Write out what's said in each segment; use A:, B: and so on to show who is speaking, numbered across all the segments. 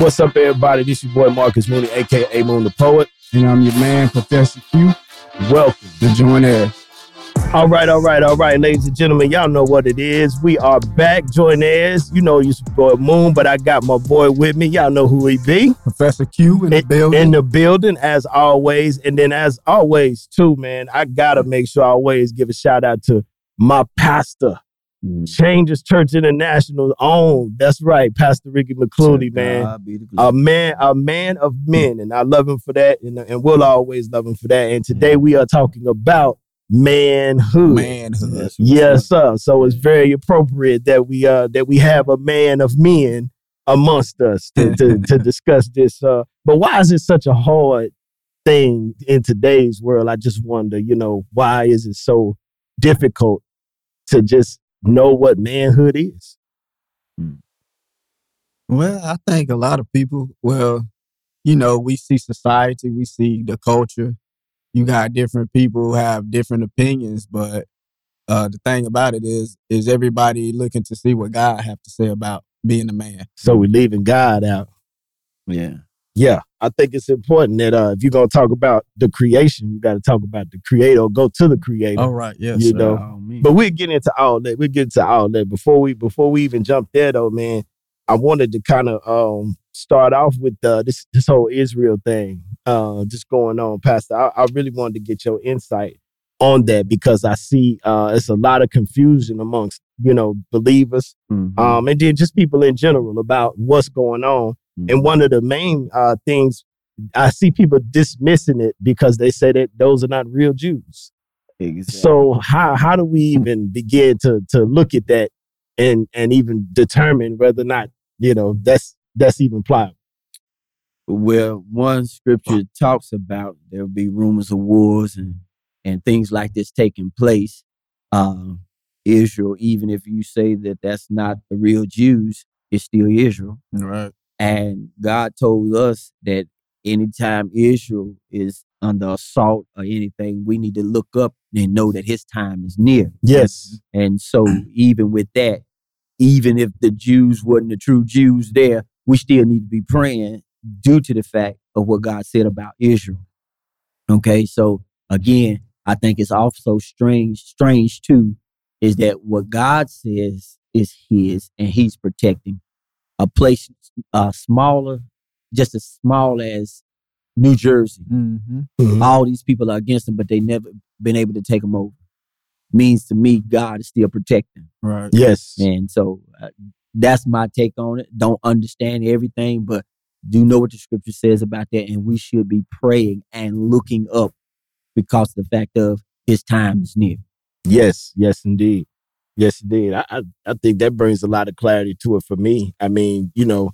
A: What's up, everybody? This your boy Marcus Mooney, aka Moon the Poet.
B: And I'm your man, Professor Q.
A: Welcome
B: to Join Air.
A: All right, all right, all right, ladies and gentlemen, y'all know what it is. We are back, Joinairs. You know you boy Moon, but I got my boy with me. Y'all know who he be.
B: Professor Q in the building.
A: In the building, as always. And then as always, too, man, I gotta make sure I always give a shout out to my pastor. Mm. Changers Church International own. That's right, Pastor Ricky McCluney, man. A man, a man of men. And I love him for that. And, and we'll always love him for that. And today we are talking about manhood.
B: Manhood.
A: Yes, sir. So it's very appropriate that we uh that we have a man of men amongst us to to, to discuss this. Uh, but why is it such a hard thing in today's world? I just wonder. You know, why is it so difficult to just know what manhood is?
B: Hmm. Well, I think a lot of people. Well, you know, we see society, we see the culture, you got different people who have different opinions, but uh, the thing about it is, is everybody looking to see what God have to say about being a man.
A: So we're leaving God out.
B: Yeah.
A: Yeah. I think it's important that uh, if you're gonna talk about the creation, you got to talk about the creator. Go to the creator.
B: All right. Yes.
A: You know. But we'll get into all that. We'll get into all that before we before we even jump there, though, man. I wanted to kind of um, start off with uh, this this whole Israel thing uh, just going on, Pastor. I, I, really wanted to get your insight on that because I see uh, it's a lot of confusion amongst you know believers, mm-hmm. um, and then just people in general about what's going on. Mm-hmm. And one of the main uh, things I see people dismissing it because they say that those are not real Jews. Exactly. So how how do we even begin to to look at that and and even determine whether or not you know that's that's even pliable?
C: where one scripture talks about there'll be rumors of wars and and things like this taking place. Uh, Israel, even if you say that that's not the real Jews, it's still Israel.
B: Right.
C: And God told us that anytime Israel is under assault or anything, we need to look up and know that his time is near.
A: Yes.
C: And so even with that, even if the Jews wasn't the true Jews there, we still need to be praying due to the fact of what God said about Israel. Okay, so again, I think it's also strange, strange too, is that what God says is His, and He's protecting a place uh, smaller, just as small as New Jersey. Mm-hmm. Mm-hmm. All these people are against them, but they never been able to take them over. Means to me, God is still protecting.
B: Right.
A: Yes.
C: And so uh, that's my take on it. Don't understand everything, but do know what the scripture says about that, and we should be praying and looking up because of the fact of his time is near.
A: Yes, yes, indeed. Yes, indeed. I, I, I think that brings a lot of clarity to it for me. I mean, you know,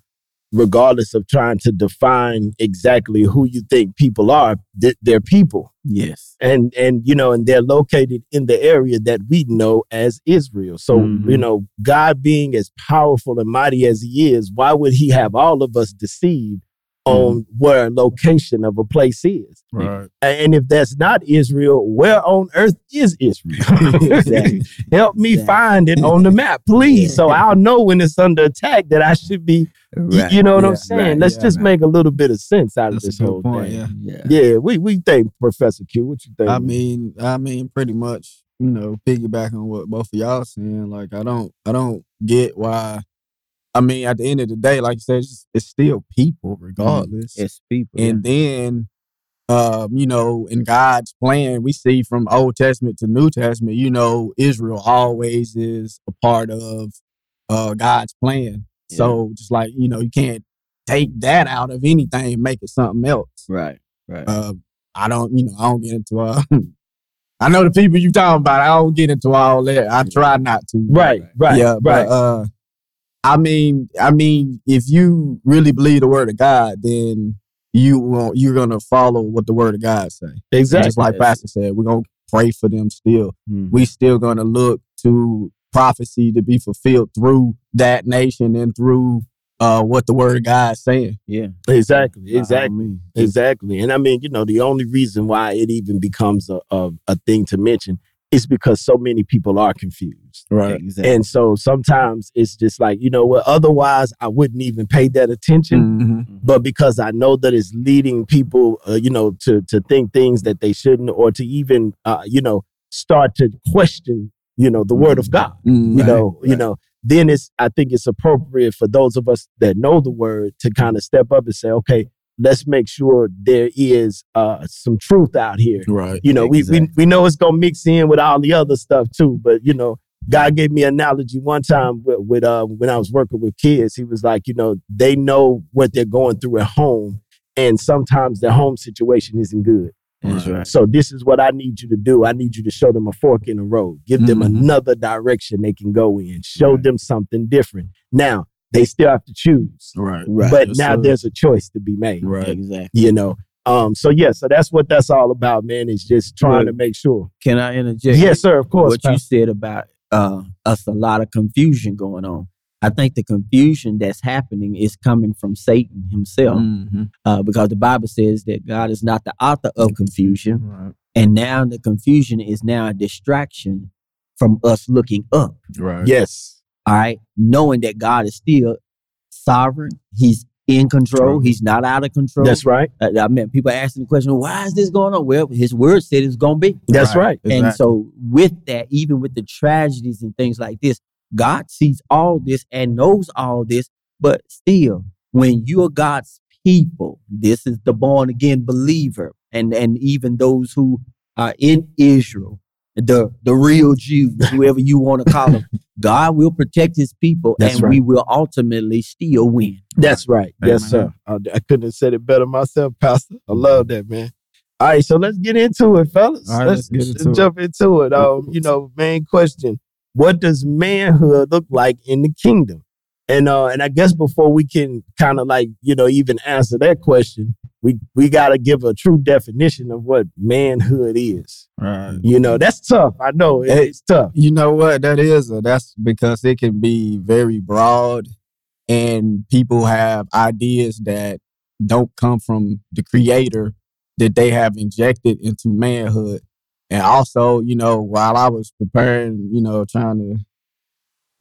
A: regardless of trying to define exactly who you think people are, they're people.
C: Yes.
A: And and you know, and they're located in the area that we know as Israel. So, mm-hmm. you know, God being as powerful and mighty as he is, why would he have all of us deceived on where location of a place is.
B: Right.
A: And if that's not Israel, where on earth is Israel? exactly. Help me exactly. find it on the map, please. So I'll know when it's under attack that I should be, right. you know what yeah, I'm saying? Right. Let's yeah, just man. make a little bit of sense out that's of this whole point, thing. Yeah. yeah. Yeah. We we think Professor Q. What you think?
B: I mean, I mean, pretty much, you know, piggyback on what both of y'all saying. Like, I don't I don't get why I mean, at the end of the day, like you said, it's, it's still people, regardless.
C: It's people.
B: And yeah. then, um, you know, in God's plan, we see from Old Testament to New Testament, you know, Israel always is a part of uh, God's plan. Yeah. So just like, you know, you can't take that out of anything and make it something else.
C: Right, right.
B: Uh, I don't, you know, I don't get into uh I know the people you talking about. I don't get into all that. I try not to.
A: Right, right.
B: Yeah,
A: right.
B: but uh I mean, I mean, if you really believe the word of God, then you won't, you're gonna follow what the word of God say.
A: Exactly.
B: just like Pastor said, we're gonna pray for them still. Mm-hmm. We still gonna look to prophecy to be fulfilled through that nation and through uh, what the word of God is saying.
C: Yeah.
A: Exactly. Exactly. Exactly. And I mean, you know, the only reason why it even becomes a, a, a thing to mention it's because so many people are confused.
B: Right.
C: Exactly.
A: And so sometimes it's just like, you know what, otherwise I wouldn't even pay that attention.
B: Mhm.
A: But because I know that it's leading people, uh, you know, to to think things that they shouldn't, or to even, uh, you know, start to question, you know, the word of God.
B: Mhm.
A: You know, you know, then it's I think it's appropriate for those of us that know the word to kind of step up and say, okay, let's make sure there is uh, some truth out here.
B: Right.
A: You know, we, we we know it's gonna mix in with all the other stuff too, but you know, God gave me an analogy one time with, with uh, when I was working with kids. He was like, you know, they know what they're going through at home, and sometimes their home situation isn't good.
C: That's right.
A: So this is what I need you to do. I need you to show them a fork in the road. Give them
B: Mhm.
A: another direction they can go in. Show
B: Right.
A: them something different. Now they still have to choose,
B: Right.
C: Right.
A: but
B: Yes,
A: now
B: sir.
A: there's a choice to be made.
B: Right.
C: Exactly.
A: You know. Um. So yeah. So that's what that's all about, man. Is just trying to make sure.
C: Can I interject?
A: Yes, sir. Of course.
C: what you said about uh, us a lot of confusion going on. I think the confusion that's happening is coming from Satan himself,
B: Mhm.
C: uh, because the Bible says that God is not the author of confusion,
B: Right.
C: and now the confusion is now a distraction from us looking up.
B: Right.
A: Yes.
C: All right, knowing that God is still sovereign, He's in control,
B: Control.
C: He's not out of control.
A: That's right.
C: Uh, I mean, people asking the question, "Why is this going on?" Well, His Word said it's going to be.
A: That's right.
C: And
B: Exactly.
C: so, with that, even with the tragedies and things like this, God sees all this and knows all this. But still, when you are God's people, this is the born again believer, and and even those who are in Israel, the the real Jews, whoever you want to call them, God will protect His people,
A: That's
C: and
A: right.
C: we will ultimately still win.
A: That's right. Yes, sir. I, I couldn't have said it better myself, Pastor. I love that, man. All right, so let's get into it, fellas.
B: All right, let's get into it.
A: jump into it. Um, you know, main question: What does manhood look like in the kingdom? And uh, and I guess before we can kind of like you know even answer that question, we we got to give a true definition of what manhood is.
B: Right.
A: You know, that's tough. I know it- it's tough.
B: You know what that is? Uh, That's because it can be very broad, and people have ideas that don't come from the creator that they have injected into manhood. And also, you know, while I was preparing, you know, trying to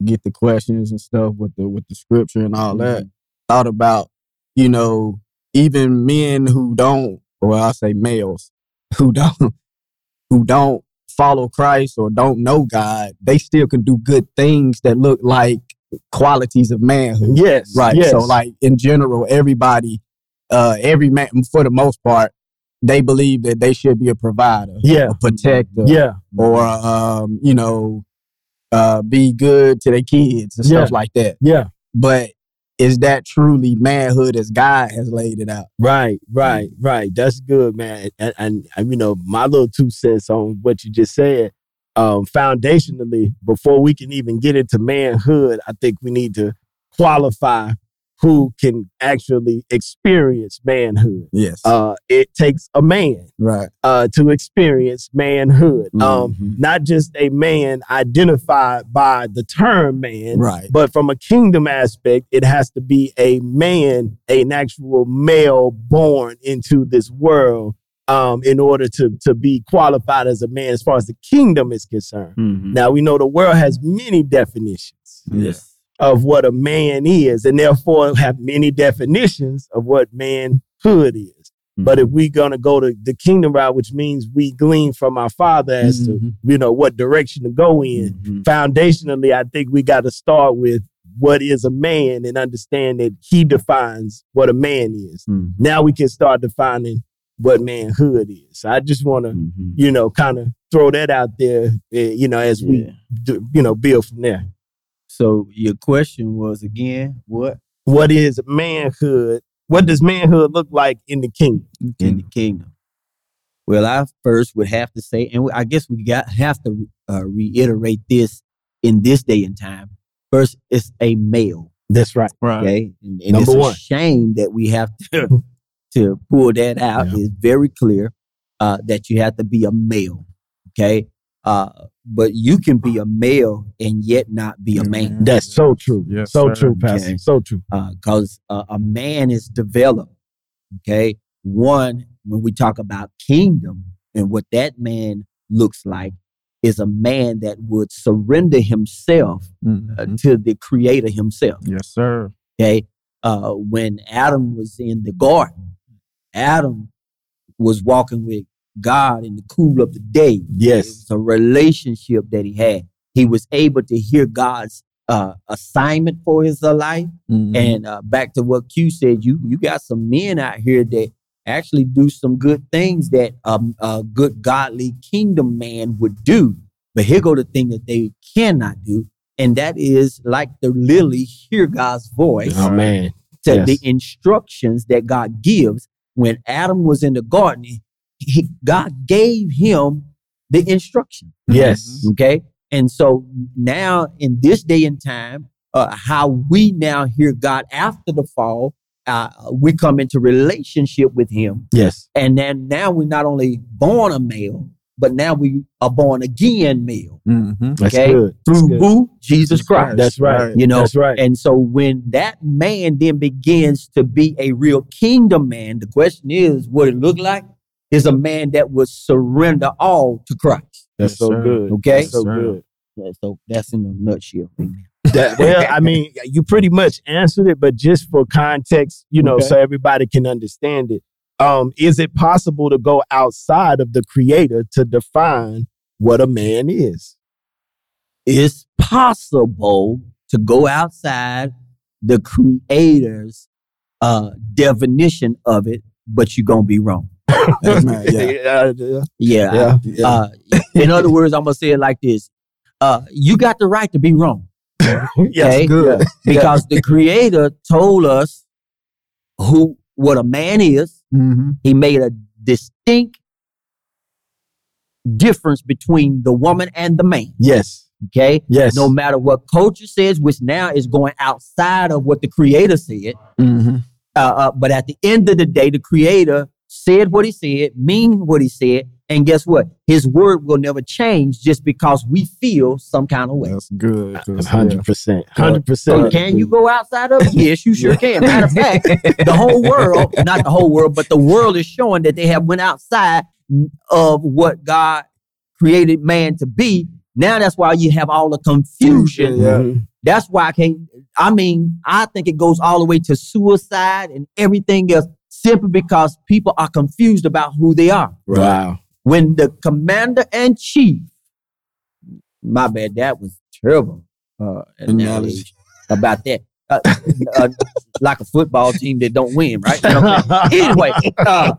B: get the questions and stuff with the with the scripture and all that, thought about, you know, even men who don't, well, I say males who don't, who don't follow Christ or don't know God, they still can do good things that look like qualities of manhood.
A: Yes,
B: Right.
A: Yes.
B: So like in general, everybody, uh, every man for the most part, they believe that they should be a provider,
A: yeah,
B: a protector,
A: yeah,
B: or um, you know, uh, be good to their kids and stuff like that.
A: yeah.
B: But is that truly manhood as God has laid it out?
A: Right, right, right. That's good, man. And, and, and, you know, my little two cents on what you just said. Um, foundationally, before we can even get into manhood, I think we need to qualify who can actually experience manhood.
B: Yes.
A: Uh, it takes a man
B: right.
A: uh, to experience manhood. Um,
B: Mhm.
A: not just a man identified by the term man,
B: Right.
A: but from a kingdom aspect, it has to be a man, an actual male born into this world um, in order to, to be qualified as a man as far as the kingdom is concerned.
C: Mhm.
A: Now, we know the world has many definitions
C: Yes.
A: Of what a man is, and therefore have many definitions of what manhood is. But if we're gonna go to the kingdom route, which means we glean from our father as to
B: Mhm.
A: you know what direction to go in,
C: Mhm.
A: foundationally, I think we got to start with what is a man and understand that he defines what a man is.
C: Mhm.
A: Now we can start defining what manhood is. So I just want to,
C: Mhm.
A: you know, kind of throw that out there, eh, you know, as we,
C: Yeah.
A: do, you know, build from there.
C: So your question was again what
A: What is manhood? What does manhood look like in the kingdom?
C: in the kingdom? Well, I first would have to say, and I guess we got have to uh, reiterate this in this day and time. First, it's a male.
A: That's right.
B: Right.
C: Okay, and, and
A: Number
C: it's a
A: one.
C: shame that we have to to pull that out.
B: Yeah.
C: It's very clear uh, that you have to be a male. Okay, uh, but you can be a male and yet not be a man.
A: That's so true.
B: Yes,
A: so
B: sir.
A: true, Pastor.
C: Okay.
A: So true.
C: because uh, a man is developed. Okay, one when we talk about kingdom and what that man looks like is a man that would surrender himself uh,
B: Mhm.
C: to the creator himself.
B: Yes, sir.
C: Okay. Uh, when Adam was in the garden, Adam was walking with God in the cool of the day.
A: Yes.
C: It was a relationship that he had. He was able to hear God's uh, assignment for his life.
B: Mhm.
C: And uh, back to what Q said, you you got some men out here that actually do some good things that um, a good godly kingdom man would do. But here go the thing that they cannot do, and that is like the lily, hear God's voice
A: Oh man.
C: to
A: Yes.
C: the instructions that God gives. When Adam was in the garden, he, God gave him the instruction.
A: Yes.
C: Okay. And so now in this day and time, uh, how we now hear God after the fall, uh, we come into relationship with him.
A: Yes.
C: And then now we're not only born a male, but now we are born again male
B: Mhm.
A: That's
C: Okay.
A: good. That's
C: through
A: good.
C: who? Jesus Christ.
A: That's right.
C: You know,
A: That's right.
C: And so when that man then begins to be a real kingdom man, the question is, what it look like? Is a man that would surrender all to Christ.
A: That's
B: Yes,
A: so
B: sir.
A: good.
C: Okay.
A: That's so
B: Sir.
A: good.
C: Yeah, So that's in a nutshell. Amen.
A: That, well, I mean, you pretty much answered it, but just for context, you know,
C: Okay.
A: so everybody can understand it. Um, is it possible to go outside of the creator to define what a man is?
C: It's possible to go outside the creator's uh, definition of it, but you're gonna be wrong.
B: Amen. Yeah.
A: yeah, yeah,
C: Yeah.
A: yeah.
C: Uh, in other words, I'm gonna say it like this: uh, You got the right to be wrong.
A: Yes,
C: Okay.
A: good.
C: because the creator told us who what a man is
B: Mhm.
C: he made a distinct difference between the woman and the man
A: Yes,
C: okay
A: yes.
C: no matter what culture says which now is going outside of what the creator said
B: Mhm.
C: uh, uh, but at the end of the day the creator said what he said mean what he said and guess what his word will never change just because we feel some kind of way
B: That's good. 'cause,
A: Hundred percent, Hundred percent.
C: can you go outside of it? Yes, you sure can. Matter of fact, the whole world, not the whole world, but the world is showing that they have went outside of what God created man to be. Now that's why you have all the confusion.
B: Yeah.
C: That's why I can't. I mean, I think it goes all the way to suicide and everything else simply because people are confused about who they are.
A: Wow.
C: When the commander in chief, my bad, that was terrible uh, analogy
B: Analogy.
C: about that. Uh, uh, like a football team that don't win, right? You know? anyway, uh,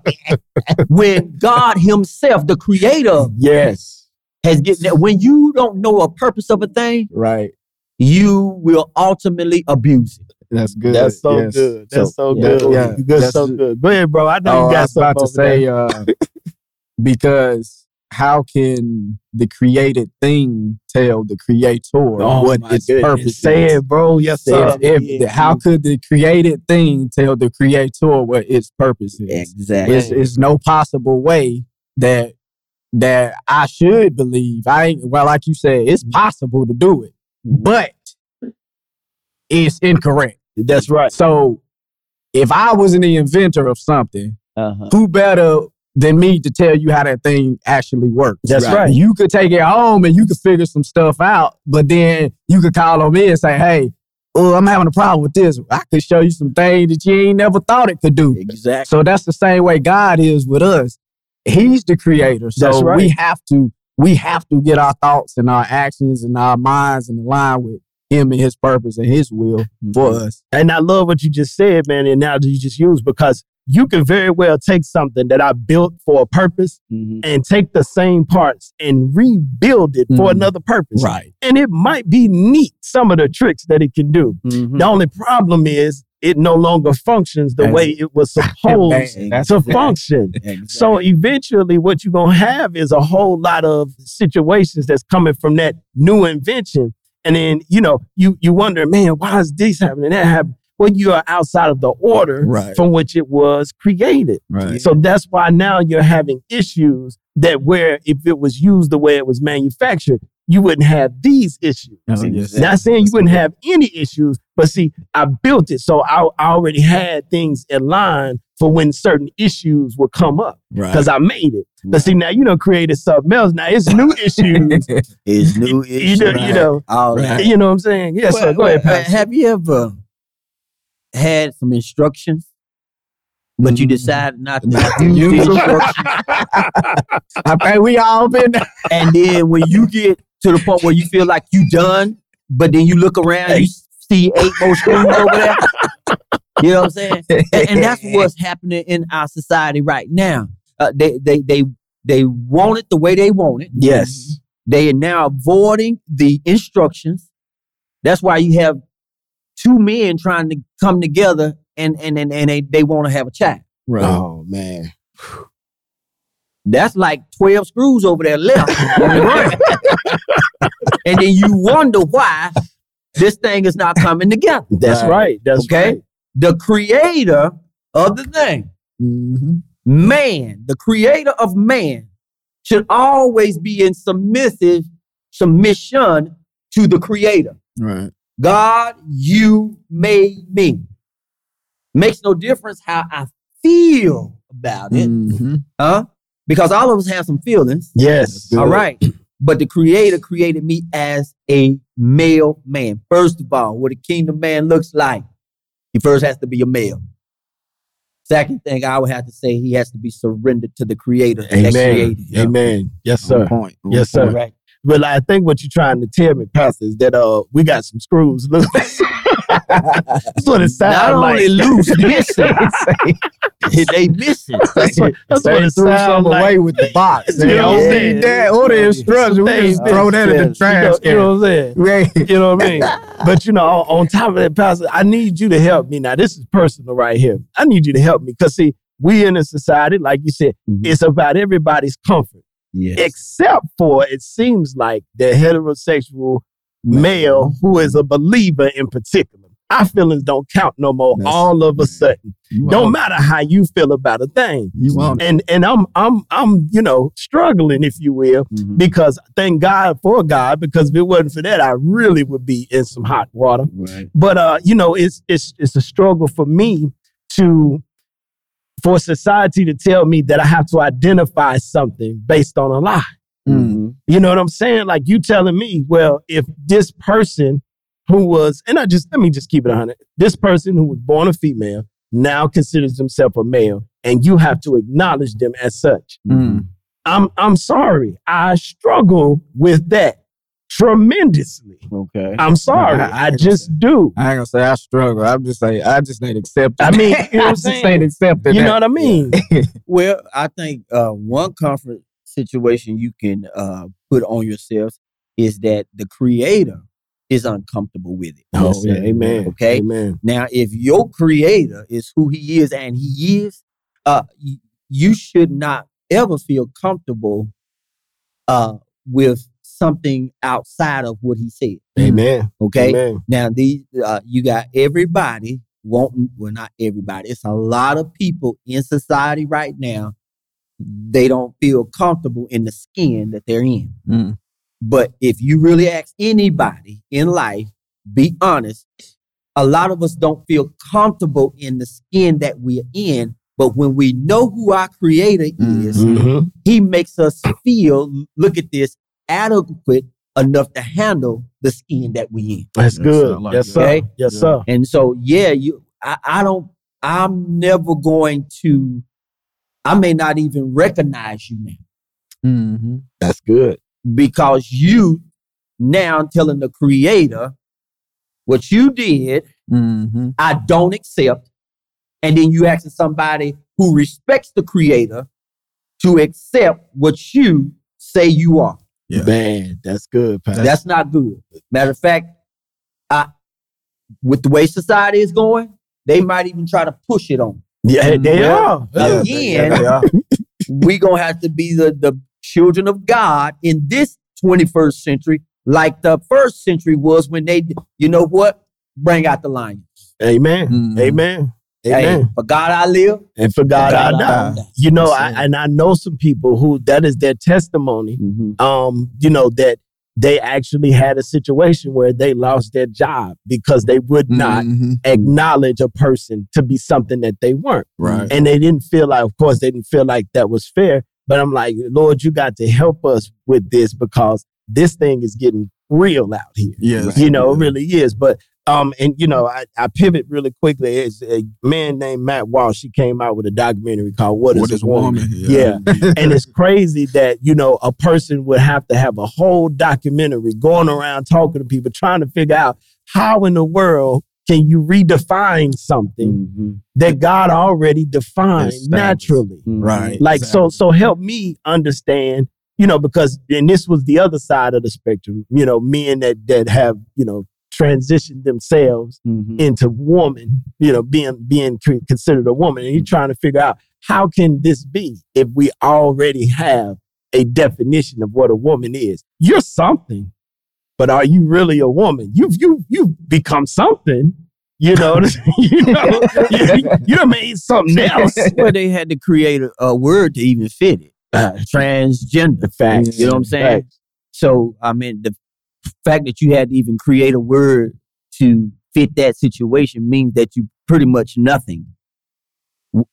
C: when God Himself, the Creator,
A: yes.
C: has getting that. when you don't know a purpose of a thing,
B: Right.
C: you will ultimately abuse it.
B: That's good.
A: That's so
B: Yes.
A: good. That's so,
C: yeah,
A: good.
B: yeah,
A: good,
B: that's-
A: so good. Go ahead, bro. I know
B: Oh,
A: you
B: I
A: got
B: was about to say, uh, because how can the created thing tell the creator what its
A: goodness.
B: purpose
A: it, bro. Yes, sir.
B: If, if- how could the created thing tell the creator what its purpose is?
C: Exactly.
B: It's, it's no possible way that that I should believe. I ain't well, like you said, it's possible to do it, but it's incorrect.
A: That's right.
B: So if I wasn't the inventor of something,
C: Uh-huh.
B: who better than me to tell you how that thing actually works?
A: That's right.
B: You could take it home and you could figure some stuff out, but then you could call on me and say, hey, oh, I'm having a problem with this. I could show you some things that you ain't never thought it could do.
C: Exactly.
B: So that's the same way God is with us. He's the creator. So
A: That's right.
B: we have to we have to get our thoughts and our actions and our minds in line with him and his purpose and his will for us.
A: And I love what you just said, man, the analogy you just used, because you can very well take something that I built for a purpose
C: Mhm.
A: and take the same parts and rebuild it for
B: Mhm.
A: another purpose.
B: Right.
A: And it might be neat, some of the tricks that it can do.
C: Mhm.
A: The only problem is it no longer functions the
B: That's-
A: way it was supposed
B: that's
A: to function.
C: Exactly.
A: So eventually, what you're gonna have is a whole lot of situations that's coming from that new invention, and then you know you you wonder, man, why is this happening? That happening? Well, you are outside of the order
B: Right.
A: from which it was created.
B: Right.
A: So that's why now you're having issues that where if it was used the way it was manufactured, you wouldn't have these issues.
B: Oh,
A: See,
B: yes.
A: Not saying you wouldn't have any issues, but see, I built it so I, I already had things in line for when certain issues would come up
B: Right.
A: because I made it. But see, now you know created something else. Now it's new issues.
C: It's new
A: you
C: issues.
A: know, you know,
C: All
B: Right.
C: that.
A: you know what I'm saying? Yeah. so go ahead,
C: well,
A: Pastor.
C: Have you ever had some instructions, but you
B: Mhm.
C: decided not to
B: Use
C: use the instructions?
B: I think we all been
C: and then when you get to the point where you feel like you done, but then you look around, and you see eight more screens over there. You know what I'm saying? And, and that's what's happening in our society right now. Uh, they they they they want it the way they want it.
A: Yes.
C: They are now avoiding the instructions. That's why you have two men trying to come together and and and, and they, they want to have a child.
B: Right.
A: Oh man.
C: That's like 12 screws over there left on the ground. and then you wonder why this thing is not coming together.
A: That's
B: Right.
A: right. That's
C: Okay.
A: right.
C: The creator of the thing,
B: Mm-hmm.
C: man, the creator of man, should always be in submissive submission to the creator.
B: Right.
C: God, you made me. Makes no difference how I feel about it,
B: Mm-hmm.
C: huh? Because all of us have some feelings.
A: Yes.
B: Good.
C: All right. But the creator created me as a male man. First of all, what a kingdom man looks like, he first has to be a male. Second thing I would have to say, he has to be surrendered to the creator that
A: Amen.
C: created him.
A: Amen. Yes,
B: On
A: sir.
B: point. On
A: Yes, sir.
B: point.
C: Right.
A: But I think what you're trying to tell me, Pastor, is that uh we got some screws loose. That's what it
C: Not
A: sounds like.
C: only loose, missing. they missing.
A: That's what, that's
B: They
A: what it
B: threw
A: sounds
B: some
A: like.
B: away with the box.
A: You
B: They
A: know
B: don't
A: what I'm
B: need
A: saying?
B: that or the instructions. We just throw that in
C: missing.
B: the
A: You
B: trash
A: know, you know what I'm saying?
B: Right.
A: You know what I mean? But you know, on, on top of that, Pastor, I need you to help me. Now, this is personal right here. I need you to help me because see, we in a society, like you said,
C: Mhm.
A: it's about everybody's comfort,
C: Yes.
A: except for it seems like the heterosexual male who is a believer in particular. Our feelings don't count no more.
B: That's-
A: all of a sudden, don't matter how you feel about a thing.
B: You it.
A: And and I'm I'm I'm you know struggling, if you will,
C: Mhm.
A: because thank God for God, because if it wasn't for that, I really would be in some hot water.
C: Right.
A: But uh, you know, it's it's it's a struggle for me to for society to tell me that I have to identify something based on a lie.
C: Mhm.
A: You know what I'm saying? Like you telling me, well, if this person who was, and I just let me just keep it 100, this person who was born a female now considers himself a male, and you have to acknowledge them as such.
B: Mm.
A: I'm I'm sorry, I struggle with that tremendously.
C: Okay.
A: I'm sorry,
B: I- I
A: I just do.
B: I ain't gonna say I struggle. I'm just saying I just ain't accepted.
A: I mean, you know what
B: I
A: I'm
B: just ain't accepted.
A: You
B: that.
A: know what I mean?
C: Well, I think uh, one comfort situation you can uh, put on yourselves is that the creator is uncomfortable with it.
A: Oh, yeah, amen.
C: Okay.
A: Amen.
C: Now, if your creator is who he is and he is, uh, y- you should not ever feel comfortable uh, with something outside of what he said.
A: Amen.
C: Okay.
A: Amen.
C: Now, these uh, you got everybody wanting. Well, not everybody. It's a lot of people in society right now. They don't feel comfortable in the skin that they're in.
B: Mm.
C: But if you really ask anybody in life, be honest, a lot of us don't feel comfortable in the skin that we're in. But when we know who our creator is,
A: Mhm.
C: he makes us feel, look at this, adequate enough to handle the skin that we in.
A: That's
B: Yes,
A: good.
B: I like
A: yes,
B: that.
A: sir.
C: Okay.
A: Yes,
B: Yeah.
A: sir.
C: And so, yeah, you, I, I don't, I'm never going to, I may not even recognize you now
B: Mm-hmm.
A: That's good.
C: because you now telling the creator what you did,
B: Mm-hmm.
C: I don't accept. And then you asking somebody who respects the creator to accept what you say you are.
B: Yeah.
A: Man, that's good, Pastor.
C: That's not good. Matter of fact, I, with the way society is going, they might even try to push it on.
A: Yeah, they
C: Well,
A: are.
B: Yeah,
C: Again,
B: they are.
C: we gonna have to be the, the children of God in this 21st century, like the first century was when they, you know what? Bring out the lion.
A: Amen.
B: Mhm.
A: Amen.
C: Hey,
A: Amen.
C: for God I live.
A: And for God, I die.
C: die.
A: You know, I, and I know some people who that is their testimony.
C: Mhm.
A: Um, you know that they actually had a situation where they lost their job because they would not
B: Mhm.
A: acknowledge a person to be something that they weren't.
B: Right.
A: And they didn't feel like, of course, they didn't feel like that was fair. But I'm like, Lord, you got to help us with this because this thing is getting real out here.
B: Yes.
A: You know, it really is. But um, and you know, I, I pivot really quickly. It's a man named Matt Walsh. He came out with a documentary called "What Is,
B: What
A: a Woman?"
B: woman?
A: Yeah. and it's crazy that you know a person would have to have a whole documentary going around talking to people, trying to figure out how in the world can you redefine something
C: Mhm.
A: that God already defined naturally.
C: Mhm.
B: Right.
A: Like so so help me understand, you know, because and this was the other side of the spectrum, you know, men that that have, you know, transitioned themselves
C: Mhm.
A: into woman, you know, being being considered a woman and you're trying to figure out how can this be if we already have a definition of what a woman is. You're something, but are you really a woman? You've you you've become something. You know, you know, you, you made something else.
C: well, they had to create a, a word to even fit it.
A: Uh,
C: Transgender.
A: Facts.
C: You know what I'm saying?
A: Facts.
C: So, I mean, the fact that you had to even create a word to fit that situation means that you pretty much nothing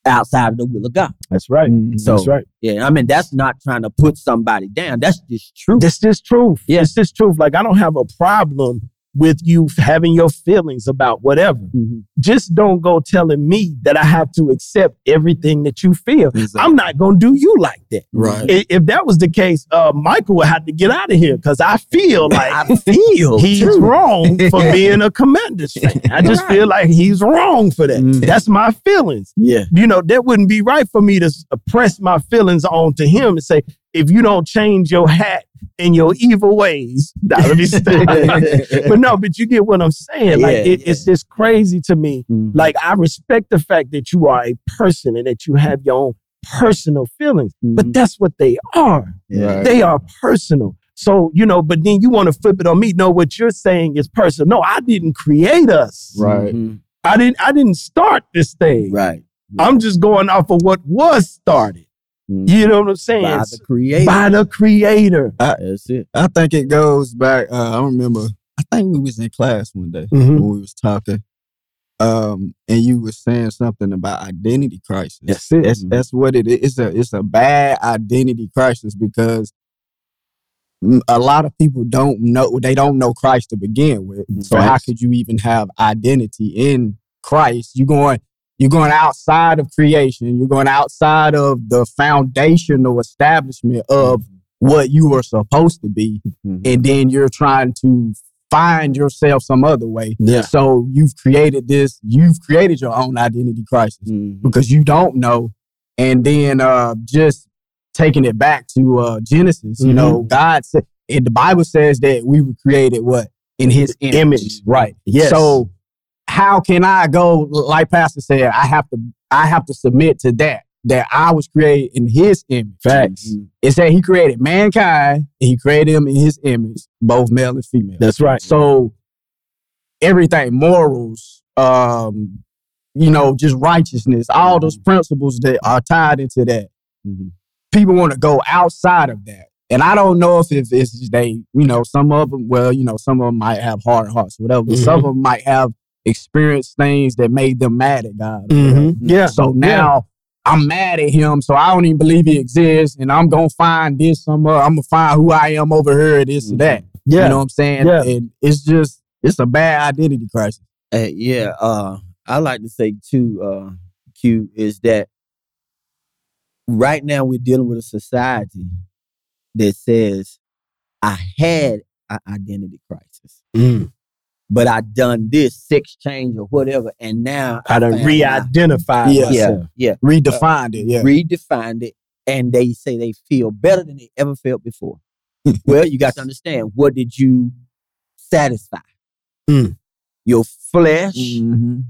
C: outside of the will of God.
A: That's right.
B: Mhm.
C: So,
A: That's right.
C: yeah, I mean, that's not trying to put somebody down. That's just true.
A: This is truth.
C: Yeah.
A: It's just truth. Like I don't have a problem with you having your feelings about whatever.
C: Mhm.
A: Just don't go telling me that I have to accept everything that you feel.
B: Exactly.
A: I'm not gonna do you like that.
B: Right.
A: If that was the case, uh, Michael would have to get out of here because I feel like
C: I feel
A: he's wrong for being a Commanders fan. I just
C: Right.
A: feel like he's wrong for that.
B: Mm.
A: That's my feelings.
C: Yeah.
A: You know, that wouldn't be right for me to press my feelings onto him and say, if you don't change your hat and your evil ways, nah, let me stop. but no, but you get what I'm saying. Like
C: Yeah,
A: it, it's just crazy to me.
C: Mhm.
A: Like I respect the fact that you are a person and that you have your own personal feelings, but
C: Mhm.
A: that's what they are.
C: Yeah.
A: They are personal. So, you know, but then you want to flip it on me. No, what you're saying is personal. No, I didn't create us.
B: Right.
C: Mhm.
A: I didn't I didn't start this thing.
C: Right.
A: I'm just going off of what was started.
C: Mhm.
A: You know what I'm saying?
C: By the creator.
A: By the creator.
C: That's it.
B: I think it goes back. Uh, I remember. I think we was in class one day
A: Mhm.
B: when we was talking, um, and you was saying something about identity crisis.
A: That's it.
B: That's that's what it is. It's a it's a bad identity crisis because a lot of people don't know they don't know Christ to begin with. So how could you even have identity in Christ? You going you're going outside of creation. You're going outside of the foundational establishment of what you were supposed to be,
C: Mhm.
B: and then you're trying to find yourself some other way.
A: Yeah.
B: So you've created this. You've created your own identity crisis
C: Mhm.
B: because you don't know. And then uh, just taking it back to uh, Genesis, you know, God said, the Bible says that we were created what in His image,
A: Image.
B: right?
A: Yes.
B: So how can I go? Like Pastor said, I have to, I have to submit to that. That I was created in His image.
A: Facts.
C: Mhm.
B: It said He created mankind, and He created them in His image, both male and female.
A: That's right.
B: So everything, morals, um, you know, just righteousness, all those principles that are tied into that.
C: Mhm.
B: People want to go outside of that. And I don't know if, if it's they, you know, some of them, well, you know, some of them might have hard hearts, whatever, but some of them might have experienced things that made them mad at God. or whatever.
A: Mhm. Yeah.
B: So now I'm mad at him, so I don't even believe he exists, and I'm gonna find this somewhere. I'm gonna find who I am over here, this and that.
A: Yeah.
B: You know what I'm saying?
A: Yeah.
B: And it's just it's a bad identity crisis.
C: Uh, yeah, uh, I like to say too, uh, Q, is that right now we're dealing with a society that says, I had an identity crisis,
A: Mm.
C: But I done this sex change or whatever, and now
A: I done
C: found my-
A: re-identify
B: Yeah.
C: Yeah,
A: myself.
C: yeah,
B: Redefined it, yeah.
C: redefined it, and they say they feel better than they ever felt before. well, you got to understand what did you satisfy?
A: Mm.
C: Your flesh
B: Mhm.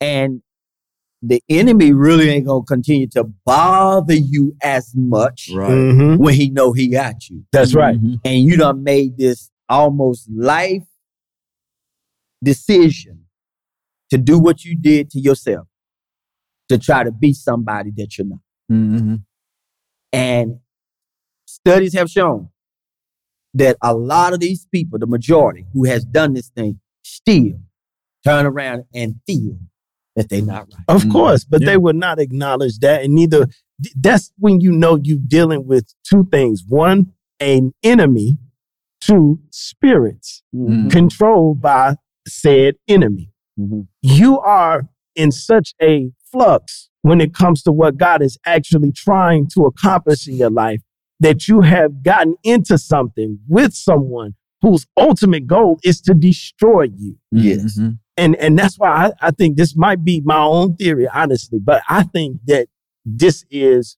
C: and the enemy really ain't gonna continue to bother you as much
A: Mhm.
C: when he know he got you
A: That's right.
B: Mhm.
C: and you done made this almost life decision to do what you did to yourself to try to be somebody that you're not
B: Mhm.
C: and studies have shown that a lot of these people, the majority who has done this thing, still turn around and feel that they're not right.
A: Of
B: Mhm.
A: course, but
B: Yeah.
A: they would not acknowledge that. And neither that's when you know you're dealing with two things. One, an enemy, two, spirits
B: Mhm.
A: controlled by said enemy.
C: Mhm.
A: You are in such a flux when it comes to what God is actually trying to accomplish in your life that you have gotten into something with someone whose ultimate goal is to destroy you
C: Yes.
B: Mhm.
A: and and that's why I, I think this might be my own theory, honestly. But I think that this is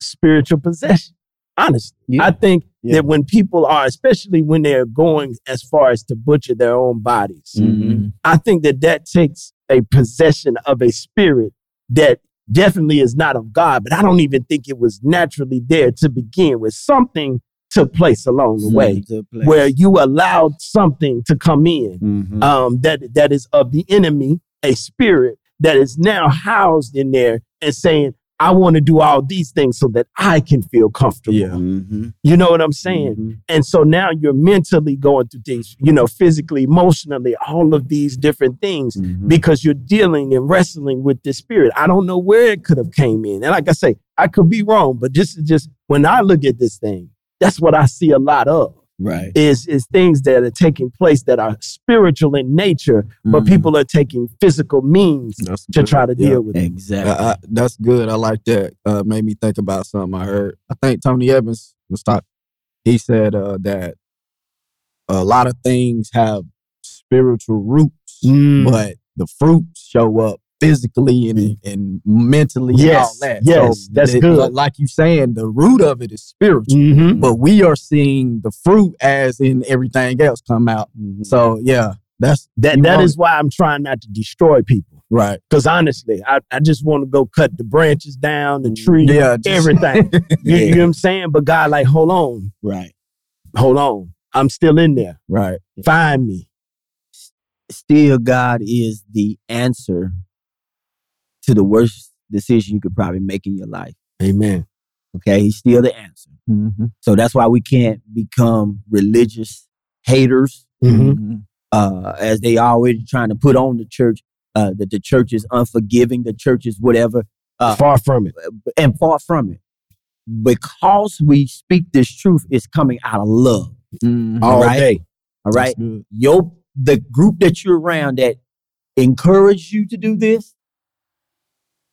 A: spiritual possession. Honestly,
C: Yeah.
A: I think
C: Yeah.
A: that when people are, especially when they're going as far as to butcher their own bodies,
C: Mhm.
A: I think that that takes a possession of a spirit that definitely is not of God. But I don't even think it was naturally there to begin with. Something took place along the way where you allowed something to come in
C: Mhm.
A: um, that that is of the enemy, a spirit that is now housed in there and saying, I want to do all these things so that I can feel comfortable.
B: Yeah.
C: Mhm.
A: You know what I'm saying?
C: Mhm.
A: And so now you're mentally going through things, you know, physically, emotionally, all of these different things
C: Mhm.
A: because you're dealing and wrestling with this spirit. I don't know where it could have came in. And like I say, I could be wrong, but this is just when I look at this thing, that's what I see a lot of
C: Right.
A: is is things that are taking place that are spiritual in nature, but
C: Mhm.
A: people are taking physical means
B: That's
A: to
B: good.
A: try to
B: Yeah.
A: deal with it.
C: Exactly.
B: I, I, that's good. I like that. Uh, made me think about something I heard. I think Tony Evans was talking. He said uh, that a lot of things have spiritual roots,
A: Mm.
B: but the fruits show up physically and, and mentally and all
A: Yes,
B: that.
A: yes, that's
B: it-
A: good.
B: Like you saying, the root of it is spiritual,
A: Mhm.
B: but we are seeing the fruit as in everything else come out.
C: Mhm.
B: So yeah, that's
A: That
B: you
A: that
B: want-
A: is why I'm trying not to destroy people.
B: right.
A: Because honestly, I, I just want to go cut the branches down, the tree,
B: Yeah, just-
A: everything. You, you know what I'm saying? But God, like, hold on,
C: right.
A: hold on. I'm still in there.
B: right.
A: Find me.
C: Still, God is the answer to the worst decision you could probably make in your life.
A: Amen.
C: Okay. He's still the answer.
B: Mhm.
C: So that's why we can't become religious haters,
A: Mhm.
B: Mhm.
C: uh, as they always trying to put on the church, uh, that the church is unforgiving, the church is whatever, uh,
A: Far from it.
C: and far from it. Because we speak this truth, is coming out of love.
B: Mhm.
A: All
C: right.
A: day.
C: All
B: That's
C: Your the group that you're around that encourage you to do this,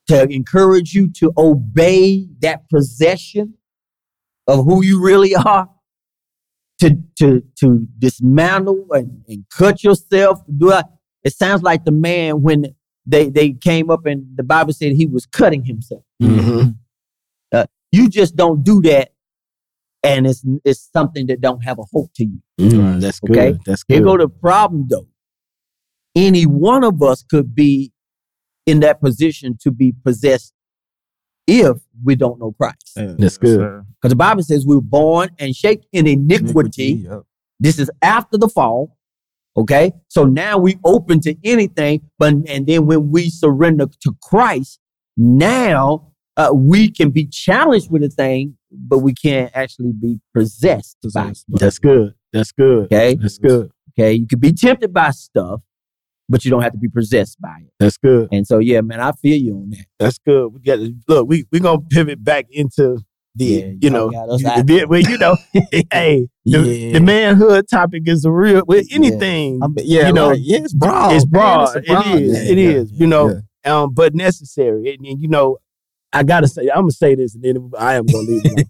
C: to encourage you to obey that possession of who you really are, to to to dismantle and, and cut yourself. Do I, it sounds like the man when they they came up and the Bible said he was cutting himself.
A: Mhm.
C: You just don't do that, and it's it's something that don't have a hope to you.
A: Mm, that's good.
C: Okay.
A: That's good.
C: Here go the problem though. Any one of us could be in that position to be possessed if we don't know Christ.
B: Yeah,
A: That's good.
C: Because the Bible says we're born and shaped in iniquity.
B: yep.
C: This is after the fall. Okay. So now we open to anything, but and then when we surrender to Christ, now uh, we can be challenged with a thing, but we can't actually be possessed by it.
B: By-
A: That's good. That's good.
C: Okay.
A: That's good.
C: Okay. You can be tempted by stuff, but you don't have to be possessed by it.
A: That's good.
C: And so, yeah, man, I feel you on that.
A: That's good. We got to look. We we gonna pivot back into the
C: Yeah,
A: you know you- well you know hey the,
B: Yeah.
A: the manhood topic is a real with anything
B: I mean, yeah,
A: You know,
B: like, yeah, it's broad.
A: it's
B: man,
A: broad.
B: a
A: It
B: broad
A: is.
B: thing.
A: It
B: Yeah,
A: is.
B: yeah,
A: You know,
B: yeah.
A: um but necessary and, and, you know I gotta say I'm gonna say this and then I am gonna leave it,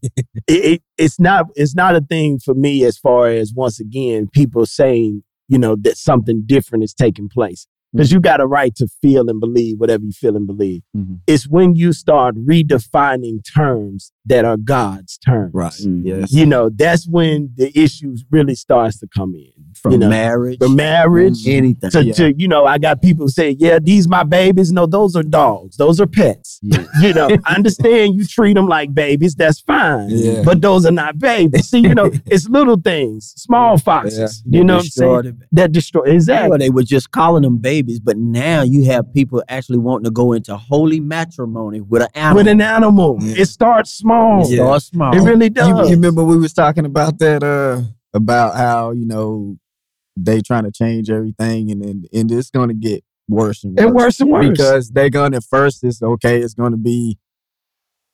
A: it it's not it's not a thing for me as far as once again people saying you know that something different is taking place because you got a right to feel and believe whatever you feel and believe.
B: Mhm.
A: It's when you start redefining terms that are God's terms.
B: Right.
C: Mhm.
B: Yes.
A: You know, that's when the issues really starts to come in.
C: From
A: you know,
C: marriage,
A: the marriage.
C: anything.
A: To,
B: Yeah.
A: to, you know, I got people who say, yeah, these my babies. No, those are dogs. Those are pets.
C: Yeah.
A: You know, I understand you treat them like babies. That's fine.
B: Yeah.
A: But those are not babies. See, you know, it's little things, small foxes.
C: They
A: You know what I'm saying? That destroy exactly.
C: Well, they were just calling them babies, but now you have people actually wanting to go into holy matrimony with an animal.
A: With an animal,
B: Yeah.
A: it starts small.
C: It starts small.
A: It really
B: You,
A: does.
B: you remember we was talking about that uh about how you know they trying to change everything, and and, and it's going to get worse and worse.
A: And worse and worse.
B: because they're gonna first it's okay. It's going to be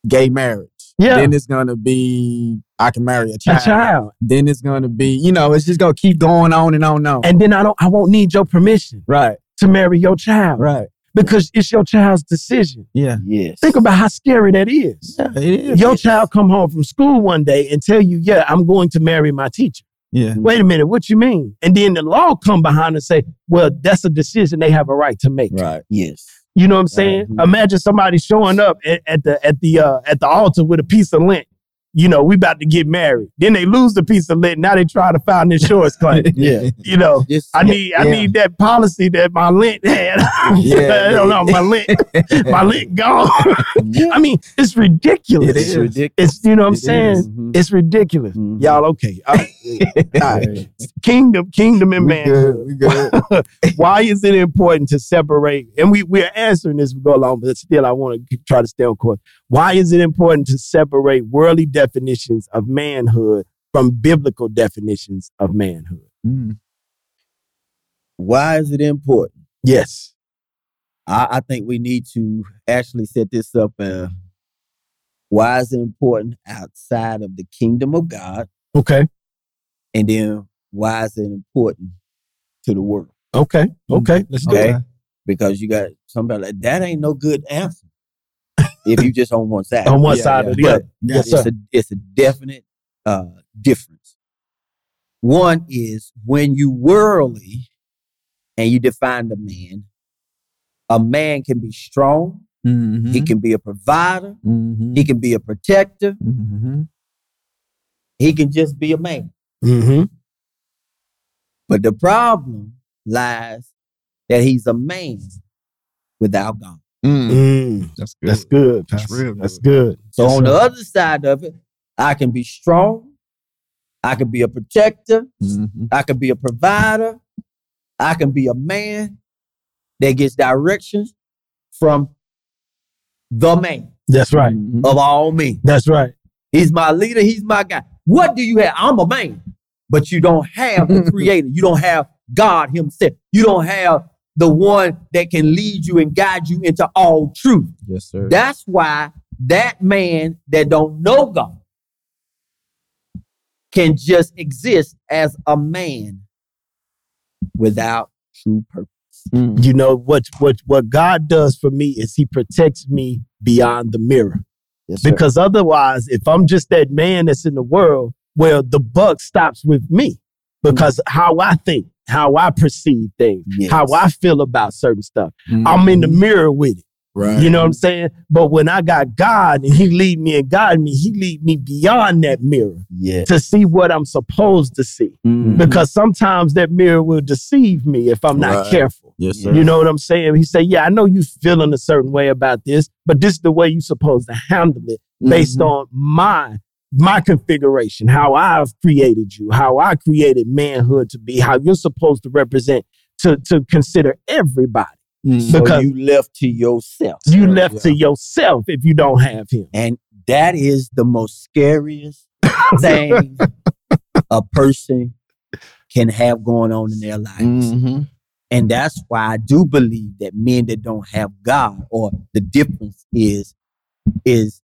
B: gay marriage.
A: Yeah.
B: Then it's going to be I can marry a
A: a
B: child.
A: child.
B: Then it's going to be you know it's just going to keep going on and on and on.
A: And then I don't I won't need your permission
B: right.
A: to marry your child.
B: Right.
A: Because it's your child's decision.
B: Yeah.
C: Yes.
A: Think about how scary that is.
B: Yeah. It is.
A: Your child come home from school one day and tell you, yeah, I'm going to marry my teacher.
B: Yeah.
A: Wait a minute, what you mean? And then the law come behind and say, well, that's a decision they have a right to make.
B: Right.
C: Yes.
A: You know what I'm saying?
C: Mhm.
A: Imagine somebody showing up at, at the at the uh, at the altar with a piece of lint. You know, we about to get married. Then they lose the piece of lint. Now they try to file an insurance claim.
C: Yeah.
A: You know,
C: Just,
A: I need I need that policy that my lint had.
B: Yeah.
A: I don't know, my lint, my lint gone. I mean, it's ridiculous.
B: It is.
C: ridiculous.
A: It's you know what I'm
B: It
A: saying?
B: is.
C: Mhm.
A: It's ridiculous.
C: Mhm.
A: Y'all okay. All right. All right. Kingdom, kingdom and
B: We
A: man.
B: good. We good.
A: Why is it important to separate? And we, we're answering this we go along, but still I want to try to stay on course. Why is it important to separate worldly definitions of manhood from biblical definitions of manhood?
B: Mm.
C: Why is it important?
A: Yes.
C: I, I think we need to actually set this up. Uh, why is it important outside of the kingdom of God?
A: Okay.
C: And then why is it important to the world?
A: Okay. Okay. Let's do
C: Okay.
A: it.
C: Because you got somebody like that ain't no good answer if you just on one side.
A: On one
B: Yeah,
A: side
B: yeah.
A: or the other. Yes,
C: it's
A: sir.
C: a it's a definite uh, difference. One is when you worldly and you define the man, a man can be strong,
B: Mm-hmm.
C: he can be a provider,
B: Mm-hmm.
C: he can be a protector,
B: Mm-hmm.
C: he can just be a man.
A: Mm-hmm.
C: But the problem lies that he's a man without God.
A: Mm.
B: That's good.
A: That's good.
B: That's
A: Pastor.
B: real
A: That's
B: good.
A: good.
C: So
A: Yes,
C: on the other side of it, I can be strong, I can be a protector,
B: Mm-hmm.
C: I can be a provider. I can be a man that gets directions from the man
A: That's right.
B: Mm-hmm.
C: of all men.
A: That's right.
C: He's my leader. He's my guy. What do you have? I'm a man, but you don't have the creator. You don't have God himself. You don't have the one that can lead you and guide you into all truth.
B: Yes, sir.
C: That's why that man that don't know God can just exist as a man without true purpose.
B: Mm.
A: You know what what what God does for me is he protects me beyond the mirror.
C: Yes, sir.
A: Because otherwise, if I'm just that man that's in the world, well, the buck stops with me. Because how I think, how I perceive things,
C: Yes.
A: how I feel about certain stuff.
B: Mm.
A: I'm in the mirror with it.
B: right.
A: You know what I'm saying? But when I got God and He lead me and guide me, He lead me beyond that mirror
C: Yes.
A: to see what I'm supposed to see.
B: Mhm.
A: Because sometimes that mirror will deceive me if I'm not
B: Right.
A: careful.
B: Yes, sir.
A: You know what I'm saying? He said, Yeah, I know you feeling a certain way about this, but this is the way you're supposed to handle it based
B: Mhm.
A: on my my configuration, how I've created you, how I created manhood to be, how you're supposed to represent to, to consider everybody.
B: Mhm.
C: So
A: because-
C: you left to yourself.
A: You left to yourself if you don't have him.
C: And that is the most scariest thing a person can have going on in their lives.
B: Mhm.
C: And that's why I do believe that men that don't have God, or the difference is, is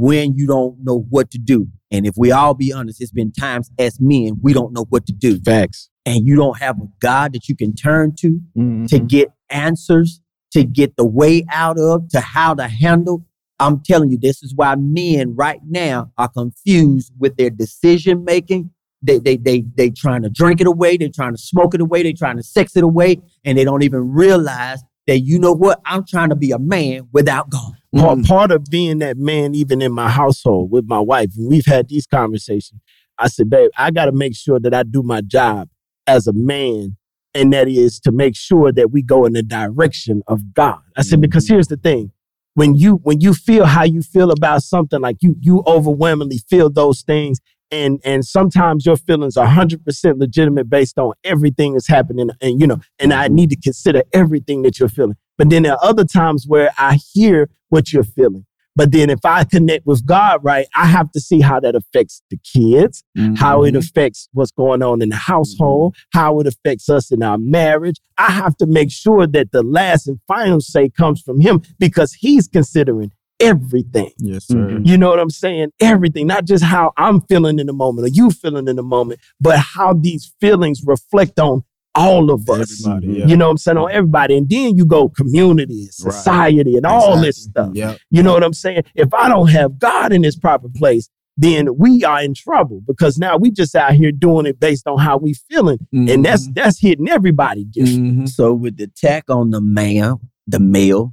C: when you don't know what to do. And if we all be honest, it's been times as men we don't know what to do.
A: Facts.
C: And you don't have a God that you can turn to
B: Mhm.
C: to get answers, to get the way out of, to how to handle. I'm telling you, this is why men right now are confused with their decision making. They they they they trying to drink it away, they're trying to smoke it away, they're trying to sex it away, and they don't even realize that you know what? I'm trying to be a man without God.
A: Part,
B: Mhm.
A: part of being that man, even in my household with my wife, and we've had these conversations. I said, babe, I got to make sure that I do my job as a man, and that is to make sure that we go in the direction of God. I said, because here's the thing. When you when you feel how you feel about something, like you you overwhelmingly feel those things, and and sometimes your feelings are 100% legitimate based on everything that's happening, and you know, and I need to consider everything that you're feeling. But then there are other times where I hear what you're feeling. But then if I connect with God, right, I have to see how that affects the kids, how it
B: Mhm.
A: affects what's going on in the household, how it affects us in our marriage. I have to make sure that the last and final say comes from him because he's considering everything.
B: Yes, sir.
C: Mhm.
A: You know what I'm saying? Everything, not just how I'm feeling in the moment or you feeling in the moment, but how these feelings reflect on all of us.
B: Everybody,
C: Mhm.
B: yeah.
A: You know what I'm saying? On everybody. And then you go community,
B: Right.
A: society, and all this stuff.
B: Yep.
A: You know what I'm saying? If I don't have God in his proper place, then we are in trouble because now we just out here doing it based on how we feeling. And that's that's hitting everybody different.
B: Mhm.
C: So with the attack on the man, the male,